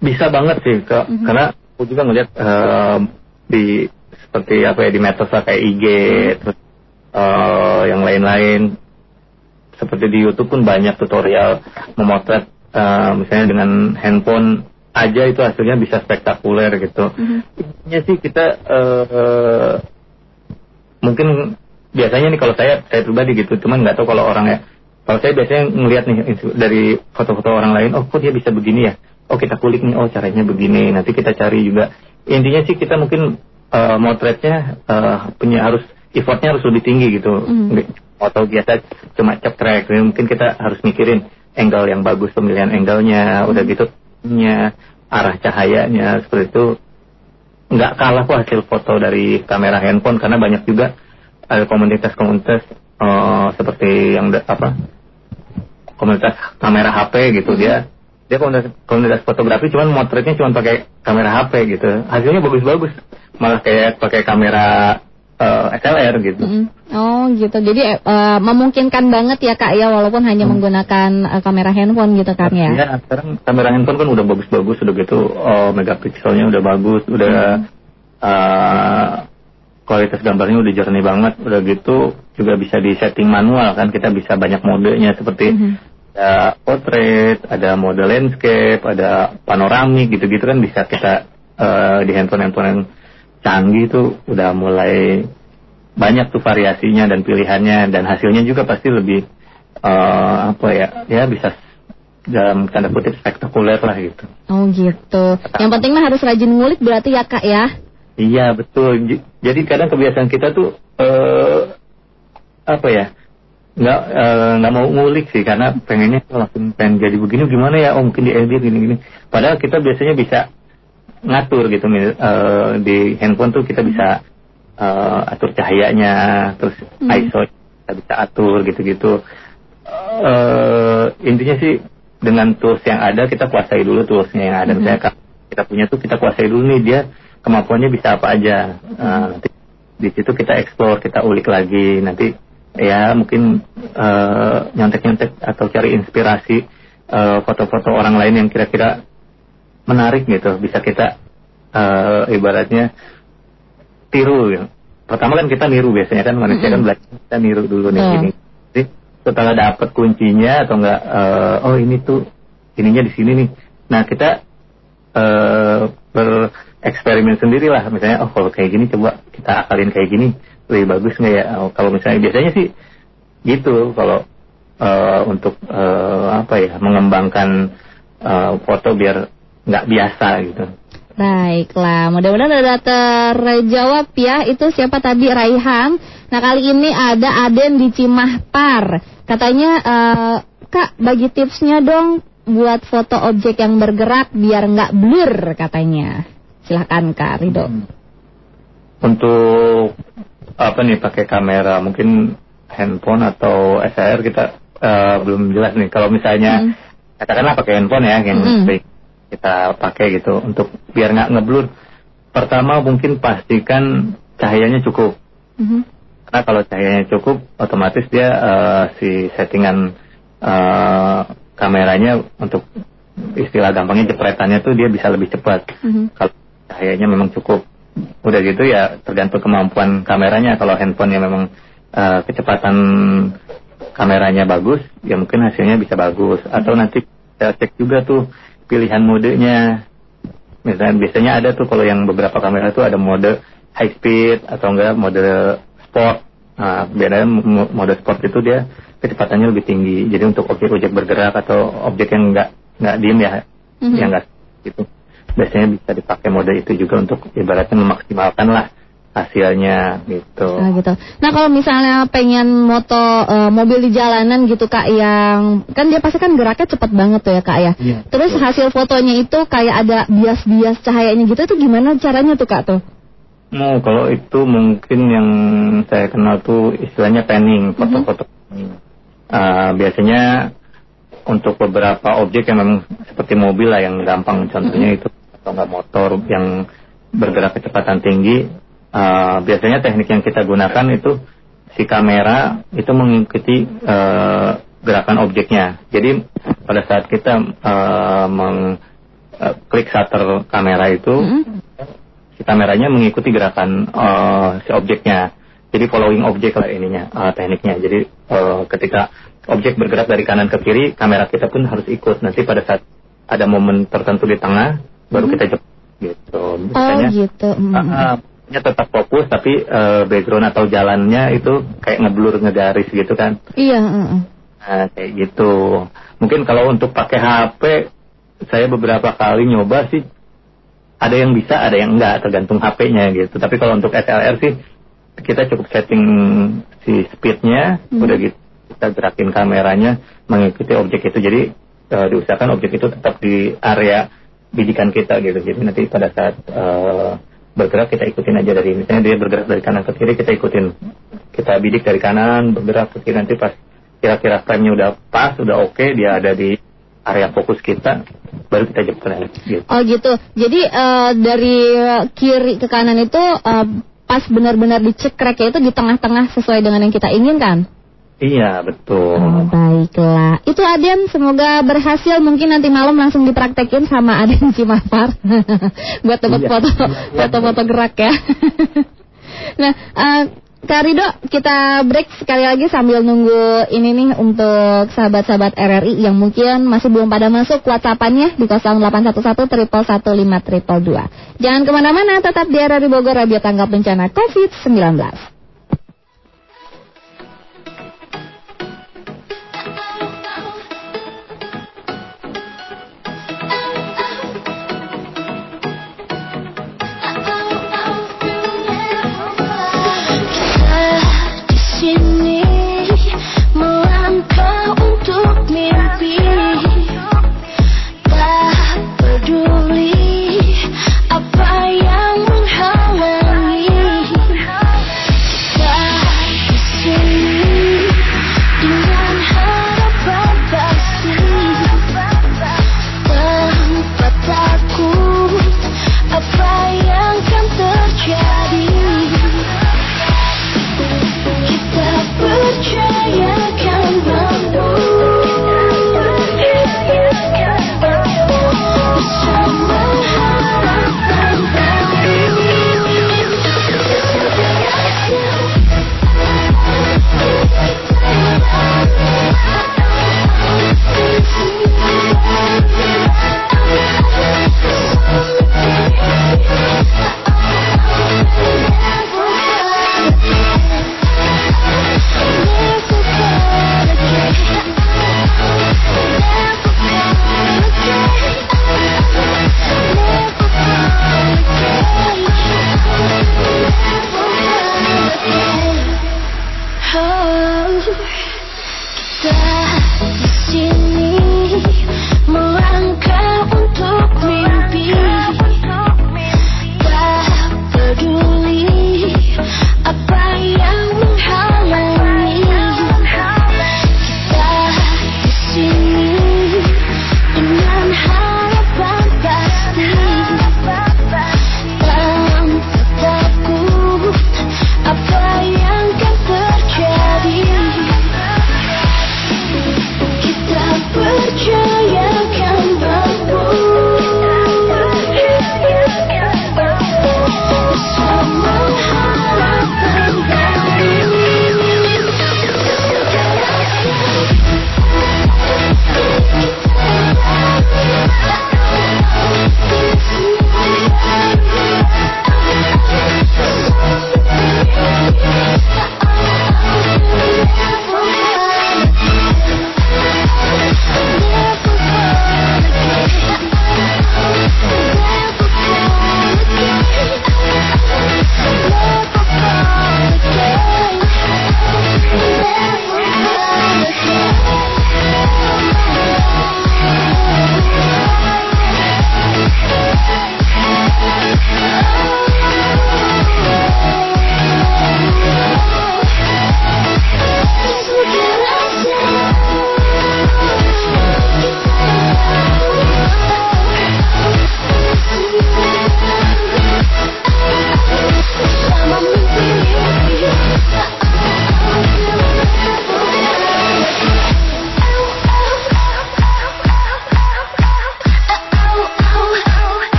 Speaker 4: bisa banget sih kak.
Speaker 3: Mhm.
Speaker 4: karena aku juga ngeliat eh, di seperti apa ya di medsos kayak IG terus eh, yang lain-lain. Seperti di YouTube pun banyak tutorial memotret eh, misalnya dengan handphone aja itu hasilnya bisa spektakuler gitu. Intinya sih kita eh, mungkin biasanya nih kalau saya saya pribadi gitu cuman nggak tahu kalau orang ya kalau saya biasanya ngelihat nih dari foto-foto orang lain oh kok dia bisa begini ya oh kita kulik nih oh caranya begini. Nanti kita cari juga. Intinya sih kita mungkin eh, motretnya eh, punya harus effortnya harus lebih tinggi gitu. Nggak foto biasa cuma cekrek Jadi mungkin kita harus mikirin angle yang bagus pemilihan angle-nya udah gitu nya arah cahayanya seperti itu. Nggak kalah kok hasil foto dari kamera handphone karena banyak juga ada komunitas-komunitas eh, seperti yang apa komunitas kamera HP gitu dia dia komunitas, fotografi cuman motretnya cuma pakai kamera HP gitu hasilnya bagus-bagus malah kayak pakai kamera eh, SLR gitu
Speaker 3: Mm-mm. Oh gitu, jadi eh, memungkinkan banget ya kak ya walaupun hanya menggunakan eh, kamera handphone gitu kan ya.
Speaker 4: Ya, sekarang kamera handphone kan udah bagus-bagus, udah gitu oh, megapikselnya udah bagus, udah eh, kualitas gambarnya udah jernih banget, udah gitu juga bisa di setting manual kan, kita bisa banyak modenya seperti
Speaker 3: Mhm.
Speaker 4: Ada portrait, ada mode landscape, ada panoramik gitu-gitu kan bisa kita eh, di handphone-handphone yang canggih tuh udah mulai banyak tuh variasinya dan pilihannya dan hasilnya juga pasti lebih eh, apa ya ya bisa dalam tanda kutip spektakuler lah gitu.
Speaker 3: Oh gitu. Yang penting mah harus rajin ngulik berarti ya kak ya.
Speaker 4: Iya betul. Jadi kadang kebiasaan kita tuh eh apa ya nggak eh, nggak mau ngulik sih karena pengennya langsung pengen jadi begini gimana ya oh mungkin di edit gini gini. Padahal kita biasanya bisa ngatur gitu eh, di handphone tuh kita bisa eh, atur cahayanya terus
Speaker 3: Hmm.
Speaker 4: ISO kita bisa atur gitu-gitu. eh intinya sih dengan tools yang ada kita kuasai dulu toolsnya yang ada
Speaker 3: Mhm.
Speaker 4: misalnya kita punya tuh kita kuasai dulu nih dia kemampuannya bisa apa aja Nah, nanti di situ kita explore kita ulik lagi nanti ya mungkin eh, nyontek-nyontek atau cari inspirasi eh, foto-foto orang lain yang kira-kira menarik gitu bisa kita eh, ibaratnya tiru ya. pertama kan kita niru biasanya kan manusia kan
Speaker 3: Mm-mm.
Speaker 4: belajar kita niru dulu nih
Speaker 3: Betul.
Speaker 4: ini jadi setelah dapat kuncinya atau enggak eh, oh ini tuh ininya di sini nih nah kita eh bereksperimen sendiri lah misalnya oh kalau kayak gini coba kita akalin kayak gini lebih bagus nggak ya Oh, kalau misalnya biasanya sih gitu kalau eh, untuk eh, apa ya mengembangkan eh, foto biar nggak biasa gitu
Speaker 3: Baiklah, mudah-mudahan sudah terjawab ya. Itu siapa tadi Raihan. Nah kali ini ada Aden di Cimahpar. Katanya, eh, Kak bagi tipsnya dong buat foto objek yang bergerak biar nggak blur katanya. Silahkan Kak Rido.
Speaker 4: untuk apa nih pakai kamera mungkin handphone atau SLR kita eh, belum jelas nih kalau misalnya
Speaker 3: Hmm.
Speaker 4: katakanlah pakai handphone ya yang sering kita pakai gitu untuk biar nggak ngeblur pertama mungkin pastikan cahayanya cukup
Speaker 3: Mhm.
Speaker 4: Karena kalau cahayanya cukup, otomatis dia eh, si settingan eh, kameranya untuk istilah gampangnya jepretannya tuh dia bisa lebih cepat.
Speaker 3: Mhm.
Speaker 4: Kalau cahayanya memang cukup. Udah gitu ya tergantung kemampuan kameranya. Kalau handphone yang memang eh, kecepatan kameranya bagus, ya mungkin hasilnya bisa bagus. Atau nanti kita cek juga tuh pilihan modenya. Misalnya biasanya ada tuh kalau yang beberapa kamera tuh ada mode high speed atau enggak mode sport. Nah, biasanya mo- mode sport itu dia kecepatannya lebih tinggi. Jadi untuk objek-objek bergerak atau objek yang enggak nggak diem ya,
Speaker 3: Mhm.
Speaker 4: yang enggak gitu. Biasanya bisa dipakai mode itu juga untuk ibaratnya memaksimalkan lah hasilnya gitu.
Speaker 3: Ah, gitu. Nah kalau misalnya pengen moto eh, mobil di jalanan gitu kak yang kan dia pasti kan geraknya cepet banget tuh ya kak ya.
Speaker 4: Iya,
Speaker 3: Terus
Speaker 4: betul.
Speaker 3: hasil fotonya itu kayak ada bias-bias cahayanya gitu itu gimana caranya tuh kak tuh?
Speaker 4: Oh, kalau itu mungkin yang saya kenal tuh istilahnya panning, foto-foto. panning. Ah, biasanya untuk beberapa objek yang memang seperti mobil lah yang gampang, contohnya itu atau enggak motor yang bergerak kecepatan tinggi, ah, biasanya teknik yang kita gunakan itu si kamera itu mengikuti eh, gerakan objeknya. Jadi pada saat kita eh, meng klik shutter kamera itu
Speaker 3: Mhm.
Speaker 4: si kameranya mengikuti gerakan eh, si objeknya. Jadi following objek lah ininya eh, tekniknya. Jadi eh, ketika objek bergerak dari kanan ke kiri, kamera kita pun harus ikut. Nanti pada saat ada momen tertentu di tengah, baru kita jepit gitu.
Speaker 3: Oh
Speaker 4: Biasanya
Speaker 3: gitu. Mhm.
Speaker 4: ah, ah, nya tetap fokus, tapi eh, background atau jalannya itu kayak ngeblur ngegaris gitu kan.
Speaker 3: Iya.
Speaker 4: Nah, kayak gitu. Mungkin kalau untuk pakai HP, saya beberapa kali nyoba sih, ada yang bisa, ada yang enggak, tergantung HP-nya gitu. Tapi kalau untuk SLR sih, kita cukup setting si speednya,
Speaker 3: Hmm.
Speaker 4: udah gitu kita gerakin kameranya mengikuti objek itu. Jadi eh, diusahakan objek itu tetap di area bidikan kita gitu. Jadi nanti pada saat eh, bergerak kita ikutin aja dari misalnya dia bergerak dari kanan ke kiri kita ikutin kita bidik dari kanan bergerak ke kiri nanti pas kira-kira frame-nya udah pas udah oke dia ada di area fokus kita baru kita jepret gitu.
Speaker 3: Oh gitu. Jadi eh, dari kiri ke kanan itu eh, pas benar-benar dicekreknya itu di tengah-tengah sesuai dengan yang kita inginkan.
Speaker 4: Iya betul.
Speaker 3: Oh, baiklah. Itu Aden semoga berhasil. Mungkin nanti malam langsung dipraktekin sama Aden Cimapar. Buat dapat
Speaker 4: Iya.
Speaker 3: foto foto-foto gerak ya. nah, eh, Kak Rido, kita break sekali lagi sambil nunggu ini nih untuk sahabat-sahabat RRI yang mungkin masih belum pada masuk WhatsAppannya di 0811 triple 153 Jangan ke mana-mana, tetap di RRI Bogor Radio Tanggap Bencana COVID-19.
Speaker 7: Di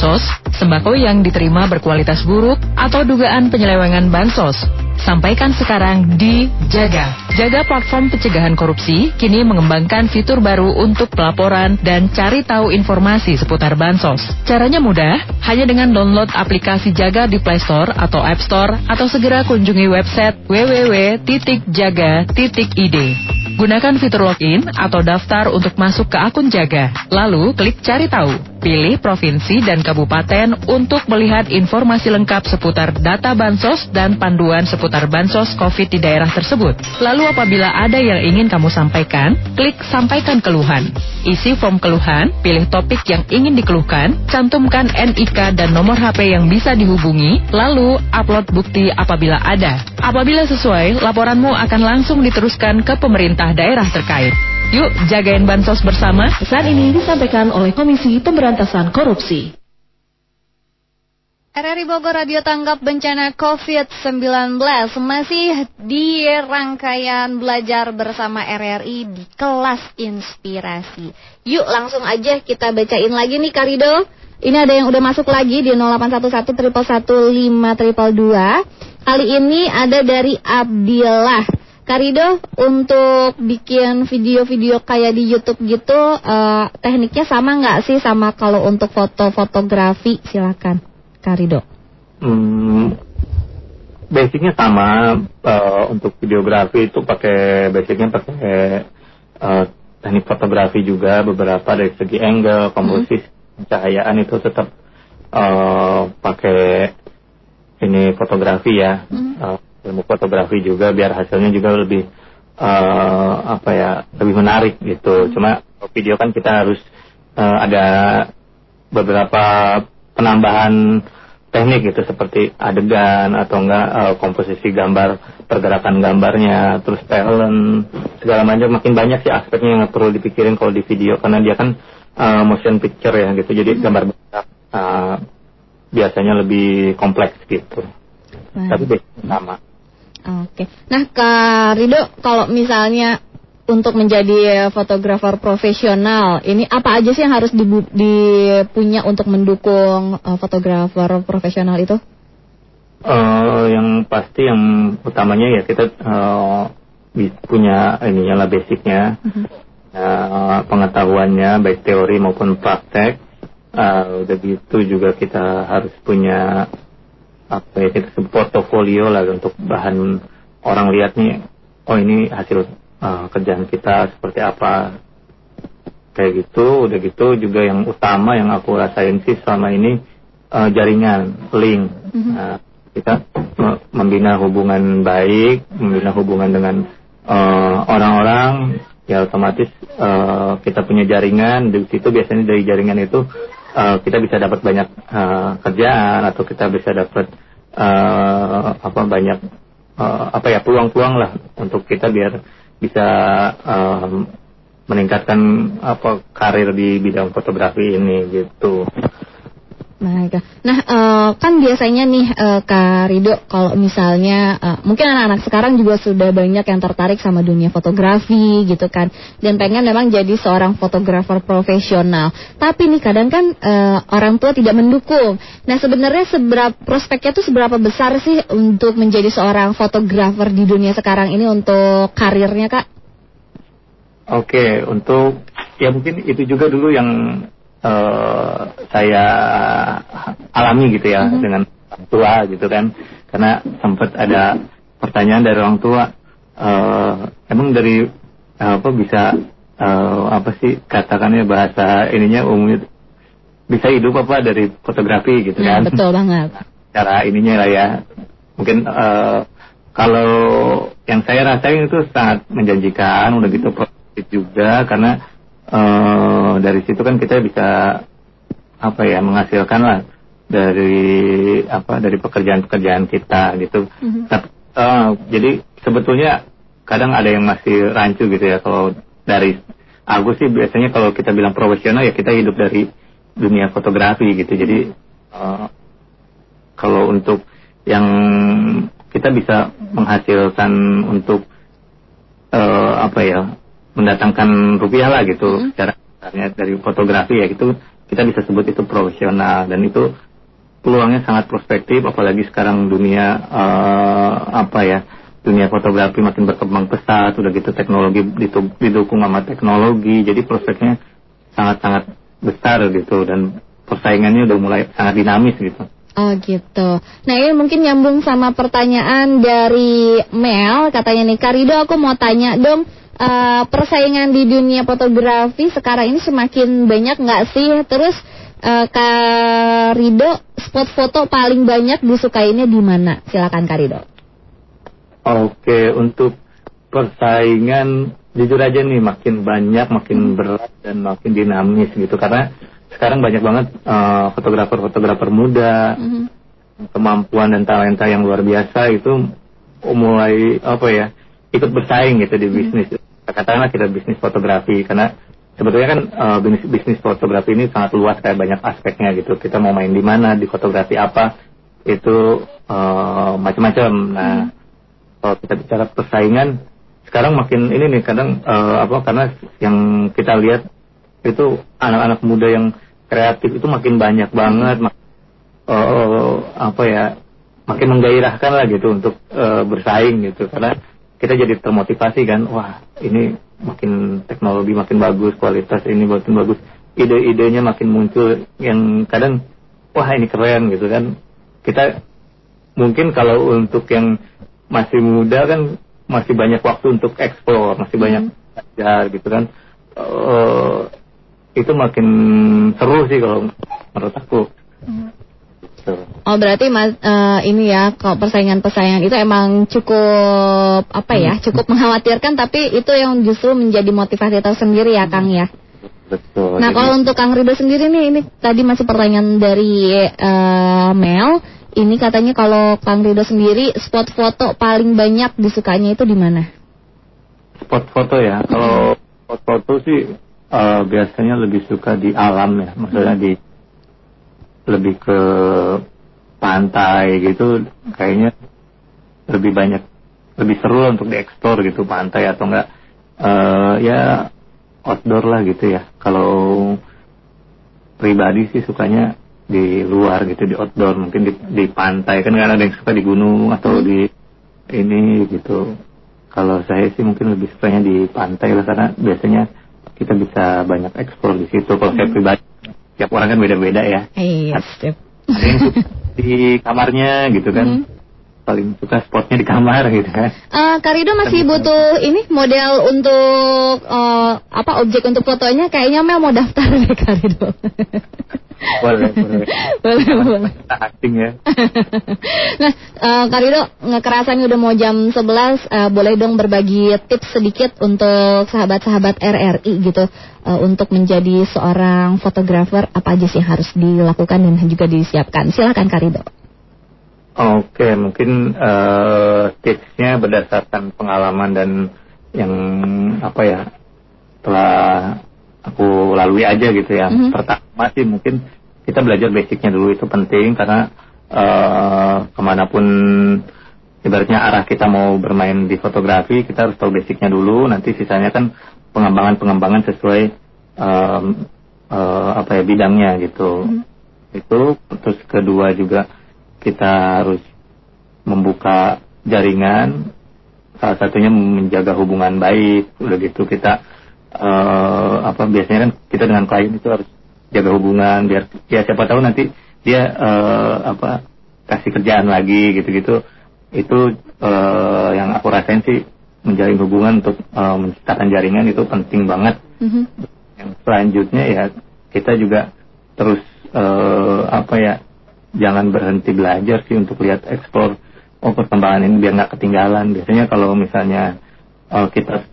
Speaker 5: bansos, sembako yang diterima berkualitas buruk, atau dugaan penyelewengan bansos? Sampaikan sekarang di Jaga. Jaga platform pencegahan korupsi kini mengembangkan fitur baru untuk pelaporan dan cari tahu informasi seputar bansos. Caranya mudah, hanya dengan download aplikasi Jaga di Play Store atau App Store atau segera kunjungi website www.jaga.id. Gunakan fitur login atau daftar untuk masuk ke akun Jaga. Lalu klik cari tahu. Pilih provinsi dan kabupaten untuk melihat informasi lengkap seputar data bansos dan panduan seputar bansos COVID di daerah tersebut. Lalu apabila ada yang ingin kamu sampaikan, klik sampaikan keluhan. Isi form keluhan, pilih topik yang ingin dikeluhkan, cantumkan NIK dan nomor HP yang bisa dihubungi, lalu upload bukti apabila ada. Apabila sesuai, laporanmu akan langsung diteruskan ke pemerintah daerah terkait. Yuk, jagain bansos bersama.
Speaker 8: Pesan ini disampaikan oleh Komisi Pemberantasan Korupsi.
Speaker 3: RRI Bogor Radio Tanggap Bencana COVID-19 masih di rangkaian belajar bersama RRI di kelas inspirasi. Yuk langsung aja kita bacain lagi nih Karido. Ini ada yang udah masuk lagi di 0811 Kali ini ada dari Abdillah. Karido untuk bikin video-video kayak di YouTube gitu uh, tekniknya sama nggak sih sama kalau untuk foto-fotografi silakan Karido.
Speaker 4: Hmm, basicnya sama uh, untuk videografi itu pakai basicnya pakai uh, teknik fotografi juga beberapa dari segi angle, komposisi, hmm. cahayaan itu tetap uh, pakai ini fotografi ya. Hmm. Uh, ilmu fotografi juga biar hasilnya juga lebih uh, apa ya lebih menarik gitu. Hmm. Cuma video kan kita harus uh, ada beberapa penambahan teknik gitu seperti adegan atau enggak uh, komposisi gambar pergerakan gambarnya terus talent segala macam makin banyak sih aspeknya yang perlu dipikirin kalau di video karena dia kan uh, motion picture ya gitu jadi hmm. gambar uh, biasanya lebih kompleks gitu hmm. tapi sama
Speaker 3: Oke. Nah, Kak Rido, kalau misalnya untuk menjadi fotografer profesional, ini apa aja sih yang harus dipunya untuk mendukung uh, fotografer profesional itu?
Speaker 4: Uh, yang pasti yang utamanya ya kita uh, punya ini lah basicnya, uh-huh. uh, pengetahuannya baik teori maupun praktek. Uh, udah gitu juga kita harus punya apa ya kita portofolio lah untuk bahan orang lihat nih oh ini hasil uh, kerjaan kita seperti apa. Kayak gitu udah gitu juga yang utama yang aku rasain sih selama ini uh, jaringan link. Mm-hmm. uh, kita membina hubungan baik membina hubungan dengan uh, orang-orang ya otomatis uh, kita punya jaringan. Di situ biasanya dari jaringan itu uh, kita bisa dapat banyak uh, kerjaan atau kita bisa dapat uh, apa banyak uh, apa ya peluang-peluang lah untuk kita biar bisa uh, meningkatkan apa karir di bidang fotografi ini gitu.
Speaker 3: Baik. Nah, uh, kan biasanya nih uh, Kak Rido kalau misalnya uh, mungkin anak-anak sekarang juga sudah banyak yang tertarik sama dunia fotografi gitu kan dan pengen memang jadi seorang fotografer profesional. Tapi nih kadang kan uh, orang tua tidak mendukung. Nah, sebenarnya seberapa prospeknya tuh seberapa besar sih untuk menjadi seorang fotografer di dunia sekarang ini untuk karirnya, Kak?
Speaker 4: Oke, untuk ya mungkin itu juga dulu yang uh, saya alami gitu ya mm-hmm. dengan orang tua gitu kan. Karena sempat ada pertanyaan dari orang tua uh, emang dari uh, apa bisa uh, apa sih katakannya bahasa ininya umumnya bisa hidup apa dari fotografi gitu
Speaker 3: nah,
Speaker 4: kan?
Speaker 3: betul banget.
Speaker 4: Cara ininya lah ya. Mungkin uh, kalau yang saya rasain itu sangat menjanjikan udah gitu produktif juga karena uh, dari situ kan kita bisa apa ya menghasilkan lah dari apa dari pekerjaan-pekerjaan kita gitu. Mm-hmm. Tapi, uh, jadi sebetulnya kadang ada yang masih rancu gitu ya kalau dari aku sih biasanya kalau kita bilang profesional ya kita hidup dari dunia fotografi gitu. Jadi uh, kalau untuk yang kita bisa menghasilkan untuk uh, apa ya mendatangkan rupiah lah gitu mm -hmm. cara dari fotografi ya itu kita bisa sebut itu profesional dan itu peluangnya sangat prospektif apalagi sekarang dunia eh, apa ya dunia fotografi makin berkembang pesat udah gitu teknologi didukung sama teknologi jadi prospeknya sangat-sangat besar gitu dan persaingannya udah mulai sangat dinamis gitu
Speaker 3: Oh gitu. Nah ini mungkin nyambung sama pertanyaan dari Mel. Katanya nih, Karido aku mau tanya dong, eh, persaingan di dunia fotografi sekarang ini semakin banyak nggak sih? Terus eh, Karido, spot foto paling banyak disukainnya di mana? Silakan Karido.
Speaker 4: Oke, untuk persaingan jujur aja nih makin banyak, makin berat dan makin dinamis gitu karena sekarang banyak banget eh, fotografer-fotografer muda,
Speaker 3: Mhm.
Speaker 4: kemampuan dan talenta yang luar biasa itu mulai apa ya ikut bersaing gitu di bisnis. Katakanlah kita bisnis fotografi karena sebetulnya kan eh, bisnis, bisnis fotografi ini sangat luas kayak banyak aspeknya gitu. Kita mau main di mana, di fotografi apa itu eh, macam-macam. Nah kalau kita bicara persaingan sekarang makin ini nih kadang eh, apa karena yang kita lihat itu anak-anak muda yang kreatif itu makin banyak banget mak- eh, apa ya makin menggairahkan lah gitu untuk eh, bersaing gitu karena kita jadi termotivasi kan wah ini makin teknologi makin bagus kualitas ini makin bagus ide-idenya makin muncul yang kadang wah ini keren gitu kan kita mungkin kalau untuk yang masih muda kan masih banyak waktu untuk explore, masih banyak belajar gitu kan. Eh, itu makin seru sih kalau menurut aku.
Speaker 3: Oh berarti mas eh, ini ya kalau persaingan-persaingan itu emang cukup apa ya cukup mengkhawatirkan tapi itu yang justru menjadi motivasi tersendiri ya Kang ya.
Speaker 4: Betul.
Speaker 3: Nah kalau untuk Kang Rido sendiri nih ini tadi masih pertanyaan dari eh, Mel. Ini katanya kalau Kang Rido sendiri spot foto paling banyak disukanya itu di mana?
Speaker 4: spot foto ya. Kalau spot foto sih eh, biasanya lebih suka di alam ya, maksudnya di lebih ke pantai gitu, kayaknya lebih banyak, lebih seru lah untuk dieksplor gitu pantai atau enggak. Eh, ya outdoor lah gitu ya. Kalau pribadi sih sukanya di luar gitu di outdoor mungkin di, di pantai. Kan nggak ada yang suka di gunung atau di ini gitu. Kalau saya sih mungkin lebih sukanya di pantai lah karena biasanya kita bisa banyak eksplor di situ. Kalau saya pribadi tiap orang kan beda-beda ya.
Speaker 3: Iya.
Speaker 4: ada yang suka di kamarnya gitu kan paling suka spotnya di kamar gitu kan
Speaker 3: Eh, Karido masih butuh ini model untuk eh, apa objek untuk fotonya kayaknya Mel mau daftar deh Karido.
Speaker 4: boleh boleh
Speaker 3: boleh boleh.
Speaker 4: kita acting ya
Speaker 3: nah, eh, Karido ngekerasannya udah mau jam 11 eh, boleh dong berbagi tips sedikit untuk sahabat-sahabat RRI gitu eh, untuk menjadi seorang fotografer apa aja sih yang harus dilakukan dan juga disiapkan. Silakan Karido.
Speaker 4: Oke, mungkin eh, tipsnya berdasarkan pengalaman dan yang apa ya telah aku lalui aja gitu ya.
Speaker 3: Mhm.
Speaker 4: Pertama sih mungkin kita belajar basicnya dulu itu penting karena eh, ke mana pun ibaratnya arah kita mau bermain di fotografi kita harus tahu basicnya dulu. Nanti sisanya kan pengembangan-pengembangan sesuai em, eh, apa ya bidangnya gitu. Itu terus kedua juga kita harus membuka jaringan salah satunya menjaga hubungan baik udah gitu kita eh, apa biasanya kan kita dengan klien itu harus jaga hubungan biar ya siapa tahu nanti dia eh, apa kasih kerjaan lagi gitu-gitu itu eh, yang aku rasain sih menjalin hubungan untuk eh, menciptakan jaringan itu penting banget
Speaker 3: Mhm.
Speaker 4: yang selanjutnya ya kita juga terus eh, apa ya jangan berhenti belajar sih untuk lihat ekspor oh perkembangan ini biar nggak ketinggalan. Biasanya kalau misalnya eh, kita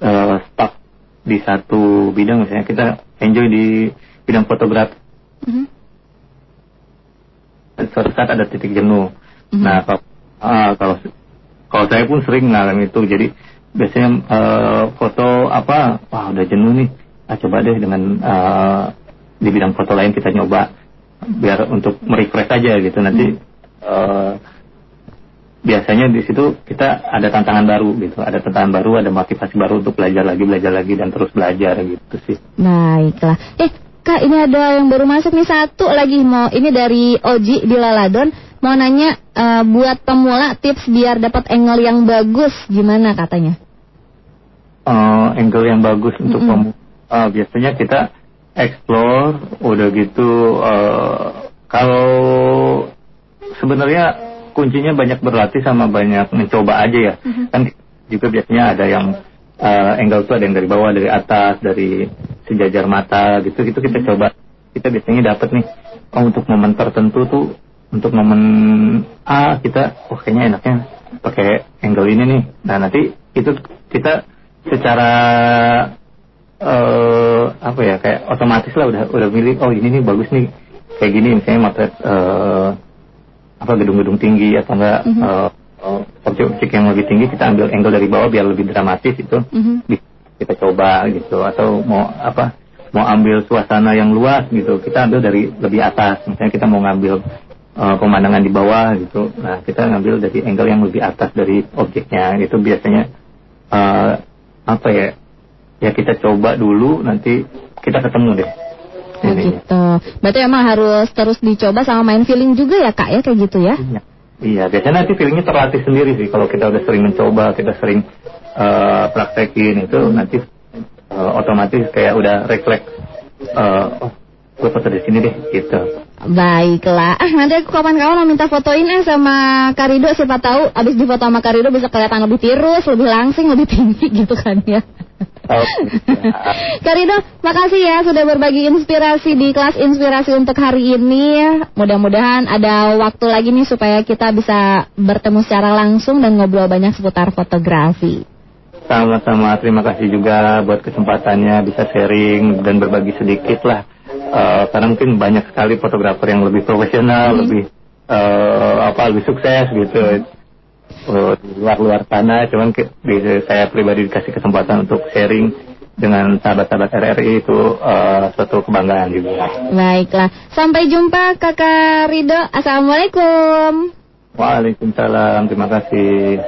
Speaker 4: eh, stuck di satu bidang misalnya kita enjoy di bidang fotografi.
Speaker 3: Mhm.
Speaker 4: suatu saat ada titik jenuh.
Speaker 3: Mhm.
Speaker 4: nah kalau ah, kalau kalau saya pun sering ngalamin itu. Jadi biasanya eh, foto apa wah udah jenuh nih. Ah coba deh dengan eh, di bidang foto lain kita nyoba biar untuk merefresh aja gitu nanti eh, biasanya di situ kita ada tantangan baru gitu ada tantangan baru ada motivasi baru untuk belajar lagi belajar lagi dan terus belajar gitu sih
Speaker 3: Baiklah. Eh, Kak, ini ada yang baru masuk nih satu lagi mau ini dari Oji di Laladon mau nanya eh, buat pemula tips biar dapat angle yang bagus gimana katanya?
Speaker 4: Eh, angle yang bagus untuk
Speaker 3: Mm-mm.
Speaker 4: pemula. Eh, biasanya kita explore, udah gitu eh, kalau sebenarnya kuncinya banyak berlatih sama banyak mencoba aja ya. Kan juga biasanya ada yang eh, angle tuh ada yang dari bawah, dari atas, dari sejajar mata gitu. Gitu kita coba. Kita biasanya dapat nih oh untuk momen tertentu tuh untuk momen A kita oh kayaknya enaknya pakai angle ini nih. Nah, nanti itu kita secara eh apa ya kayak otomatis lah udah udah milih oh ini nih bagus nih. Kayak gini misalnya motret eh apa gedung-gedung tinggi atau enggak
Speaker 3: Mhm.
Speaker 4: eh, eh, objek-objek yang lebih tinggi kita ambil angle dari bawah biar lebih dramatis itu
Speaker 3: Mhm.
Speaker 4: Bi- kita coba gitu atau mau apa mau ambil suasana yang luas gitu. Kita ambil dari lebih atas misalnya kita mau ngambil eh, pemandangan di bawah gitu. Nah kita ngambil dari angle yang lebih atas dari objeknya. Itu biasanya eh, apa ya ya kita coba dulu nanti kita ketemu deh
Speaker 3: Oh
Speaker 4: Ini.
Speaker 3: gitu. Berarti emang harus terus dicoba sama main feeling juga ya kak ya kayak gitu ya?
Speaker 4: Iya. Iya, biasanya nanti feelingnya terlatih sendiri sih. Kalau kita udah sering mencoba, kita sering eh, praktekin itu nanti eh, otomatis kayak udah refleks. eh, oh, gue foto di sini deh, gitu.
Speaker 3: Baiklah, ah, nanti aku kawan-kawan mau minta fotoin eh sama Karido siapa tahu abis difoto sama Karido bisa kelihatan lebih tirus, lebih langsing, lebih tinggi gitu kan ya.
Speaker 4: Oh,
Speaker 3: Karido, makasih ya sudah berbagi inspirasi di kelas inspirasi untuk hari ini. Mudah-mudahan ada waktu lagi nih supaya kita bisa bertemu secara langsung dan ngobrol banyak seputar fotografi.
Speaker 4: Sama-sama, terima kasih juga buat kesempatannya bisa sharing dan berbagi sedikit lah. Eh, karena mungkin banyak sekali fotografer yang lebih profesional, lebih eh, apa lebih sukses gitu. Eh, di luar-luar sana, cuman ke- di- saya pribadi dikasih kesempatan untuk sharing dengan sahabat-sahabat RRI itu eh, suatu kebanggaan juga.
Speaker 3: Baiklah, sampai jumpa Kakak Rido. Assalamualaikum.
Speaker 4: Waalaikumsalam, terima kasih.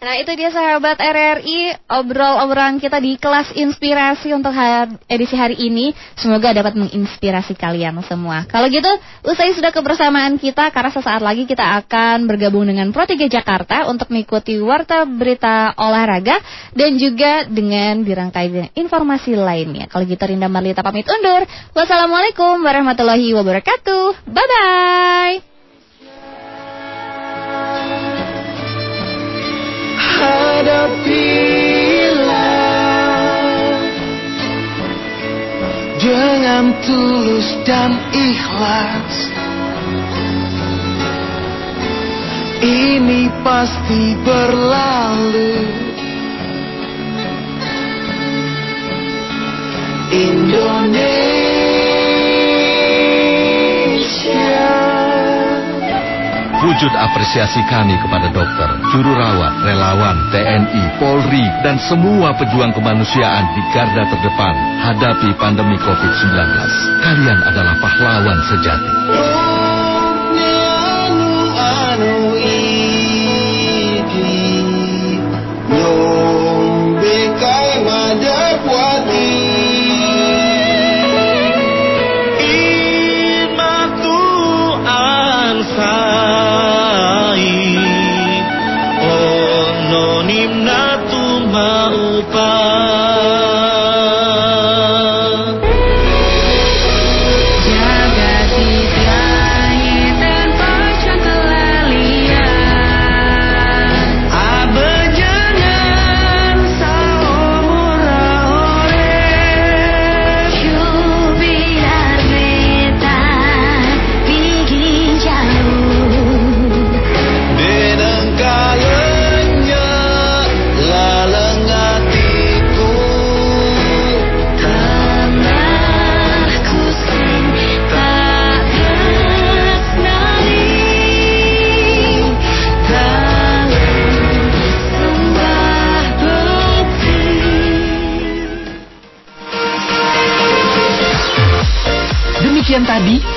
Speaker 3: Nah itu dia sahabat RRI obrol-obrolan kita di kelas inspirasi untuk edisi hari ini. Semoga dapat menginspirasi kalian semua. Kalau gitu, usai sudah kebersamaan kita karena sesaat lagi kita akan bergabung dengan Pro 3 Jakarta untuk mengikuti warta berita olahraga dan juga dengan dirangkai informasi lainnya. Kalau gitu Rinda Marlita pamit undur. Wassalamualaikum warahmatullahi wabarakatuh. Bye
Speaker 2: Hadapilah dengan tulus dan ikhlas. Ini pasti berlalu. Indonesia.
Speaker 9: Wujud apresiasi kami kepada dokter, juru rawat, relawan, TNI, Polri, dan semua pejuang kemanusiaan di garda terdepan hadapi pandemi COVID-19. Kalian adalah pahlawan sejati.
Speaker 1: 吧。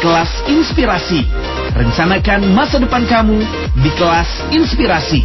Speaker 1: Kelas inspirasi. Rencanakan masa depan kamu di kelas inspirasi.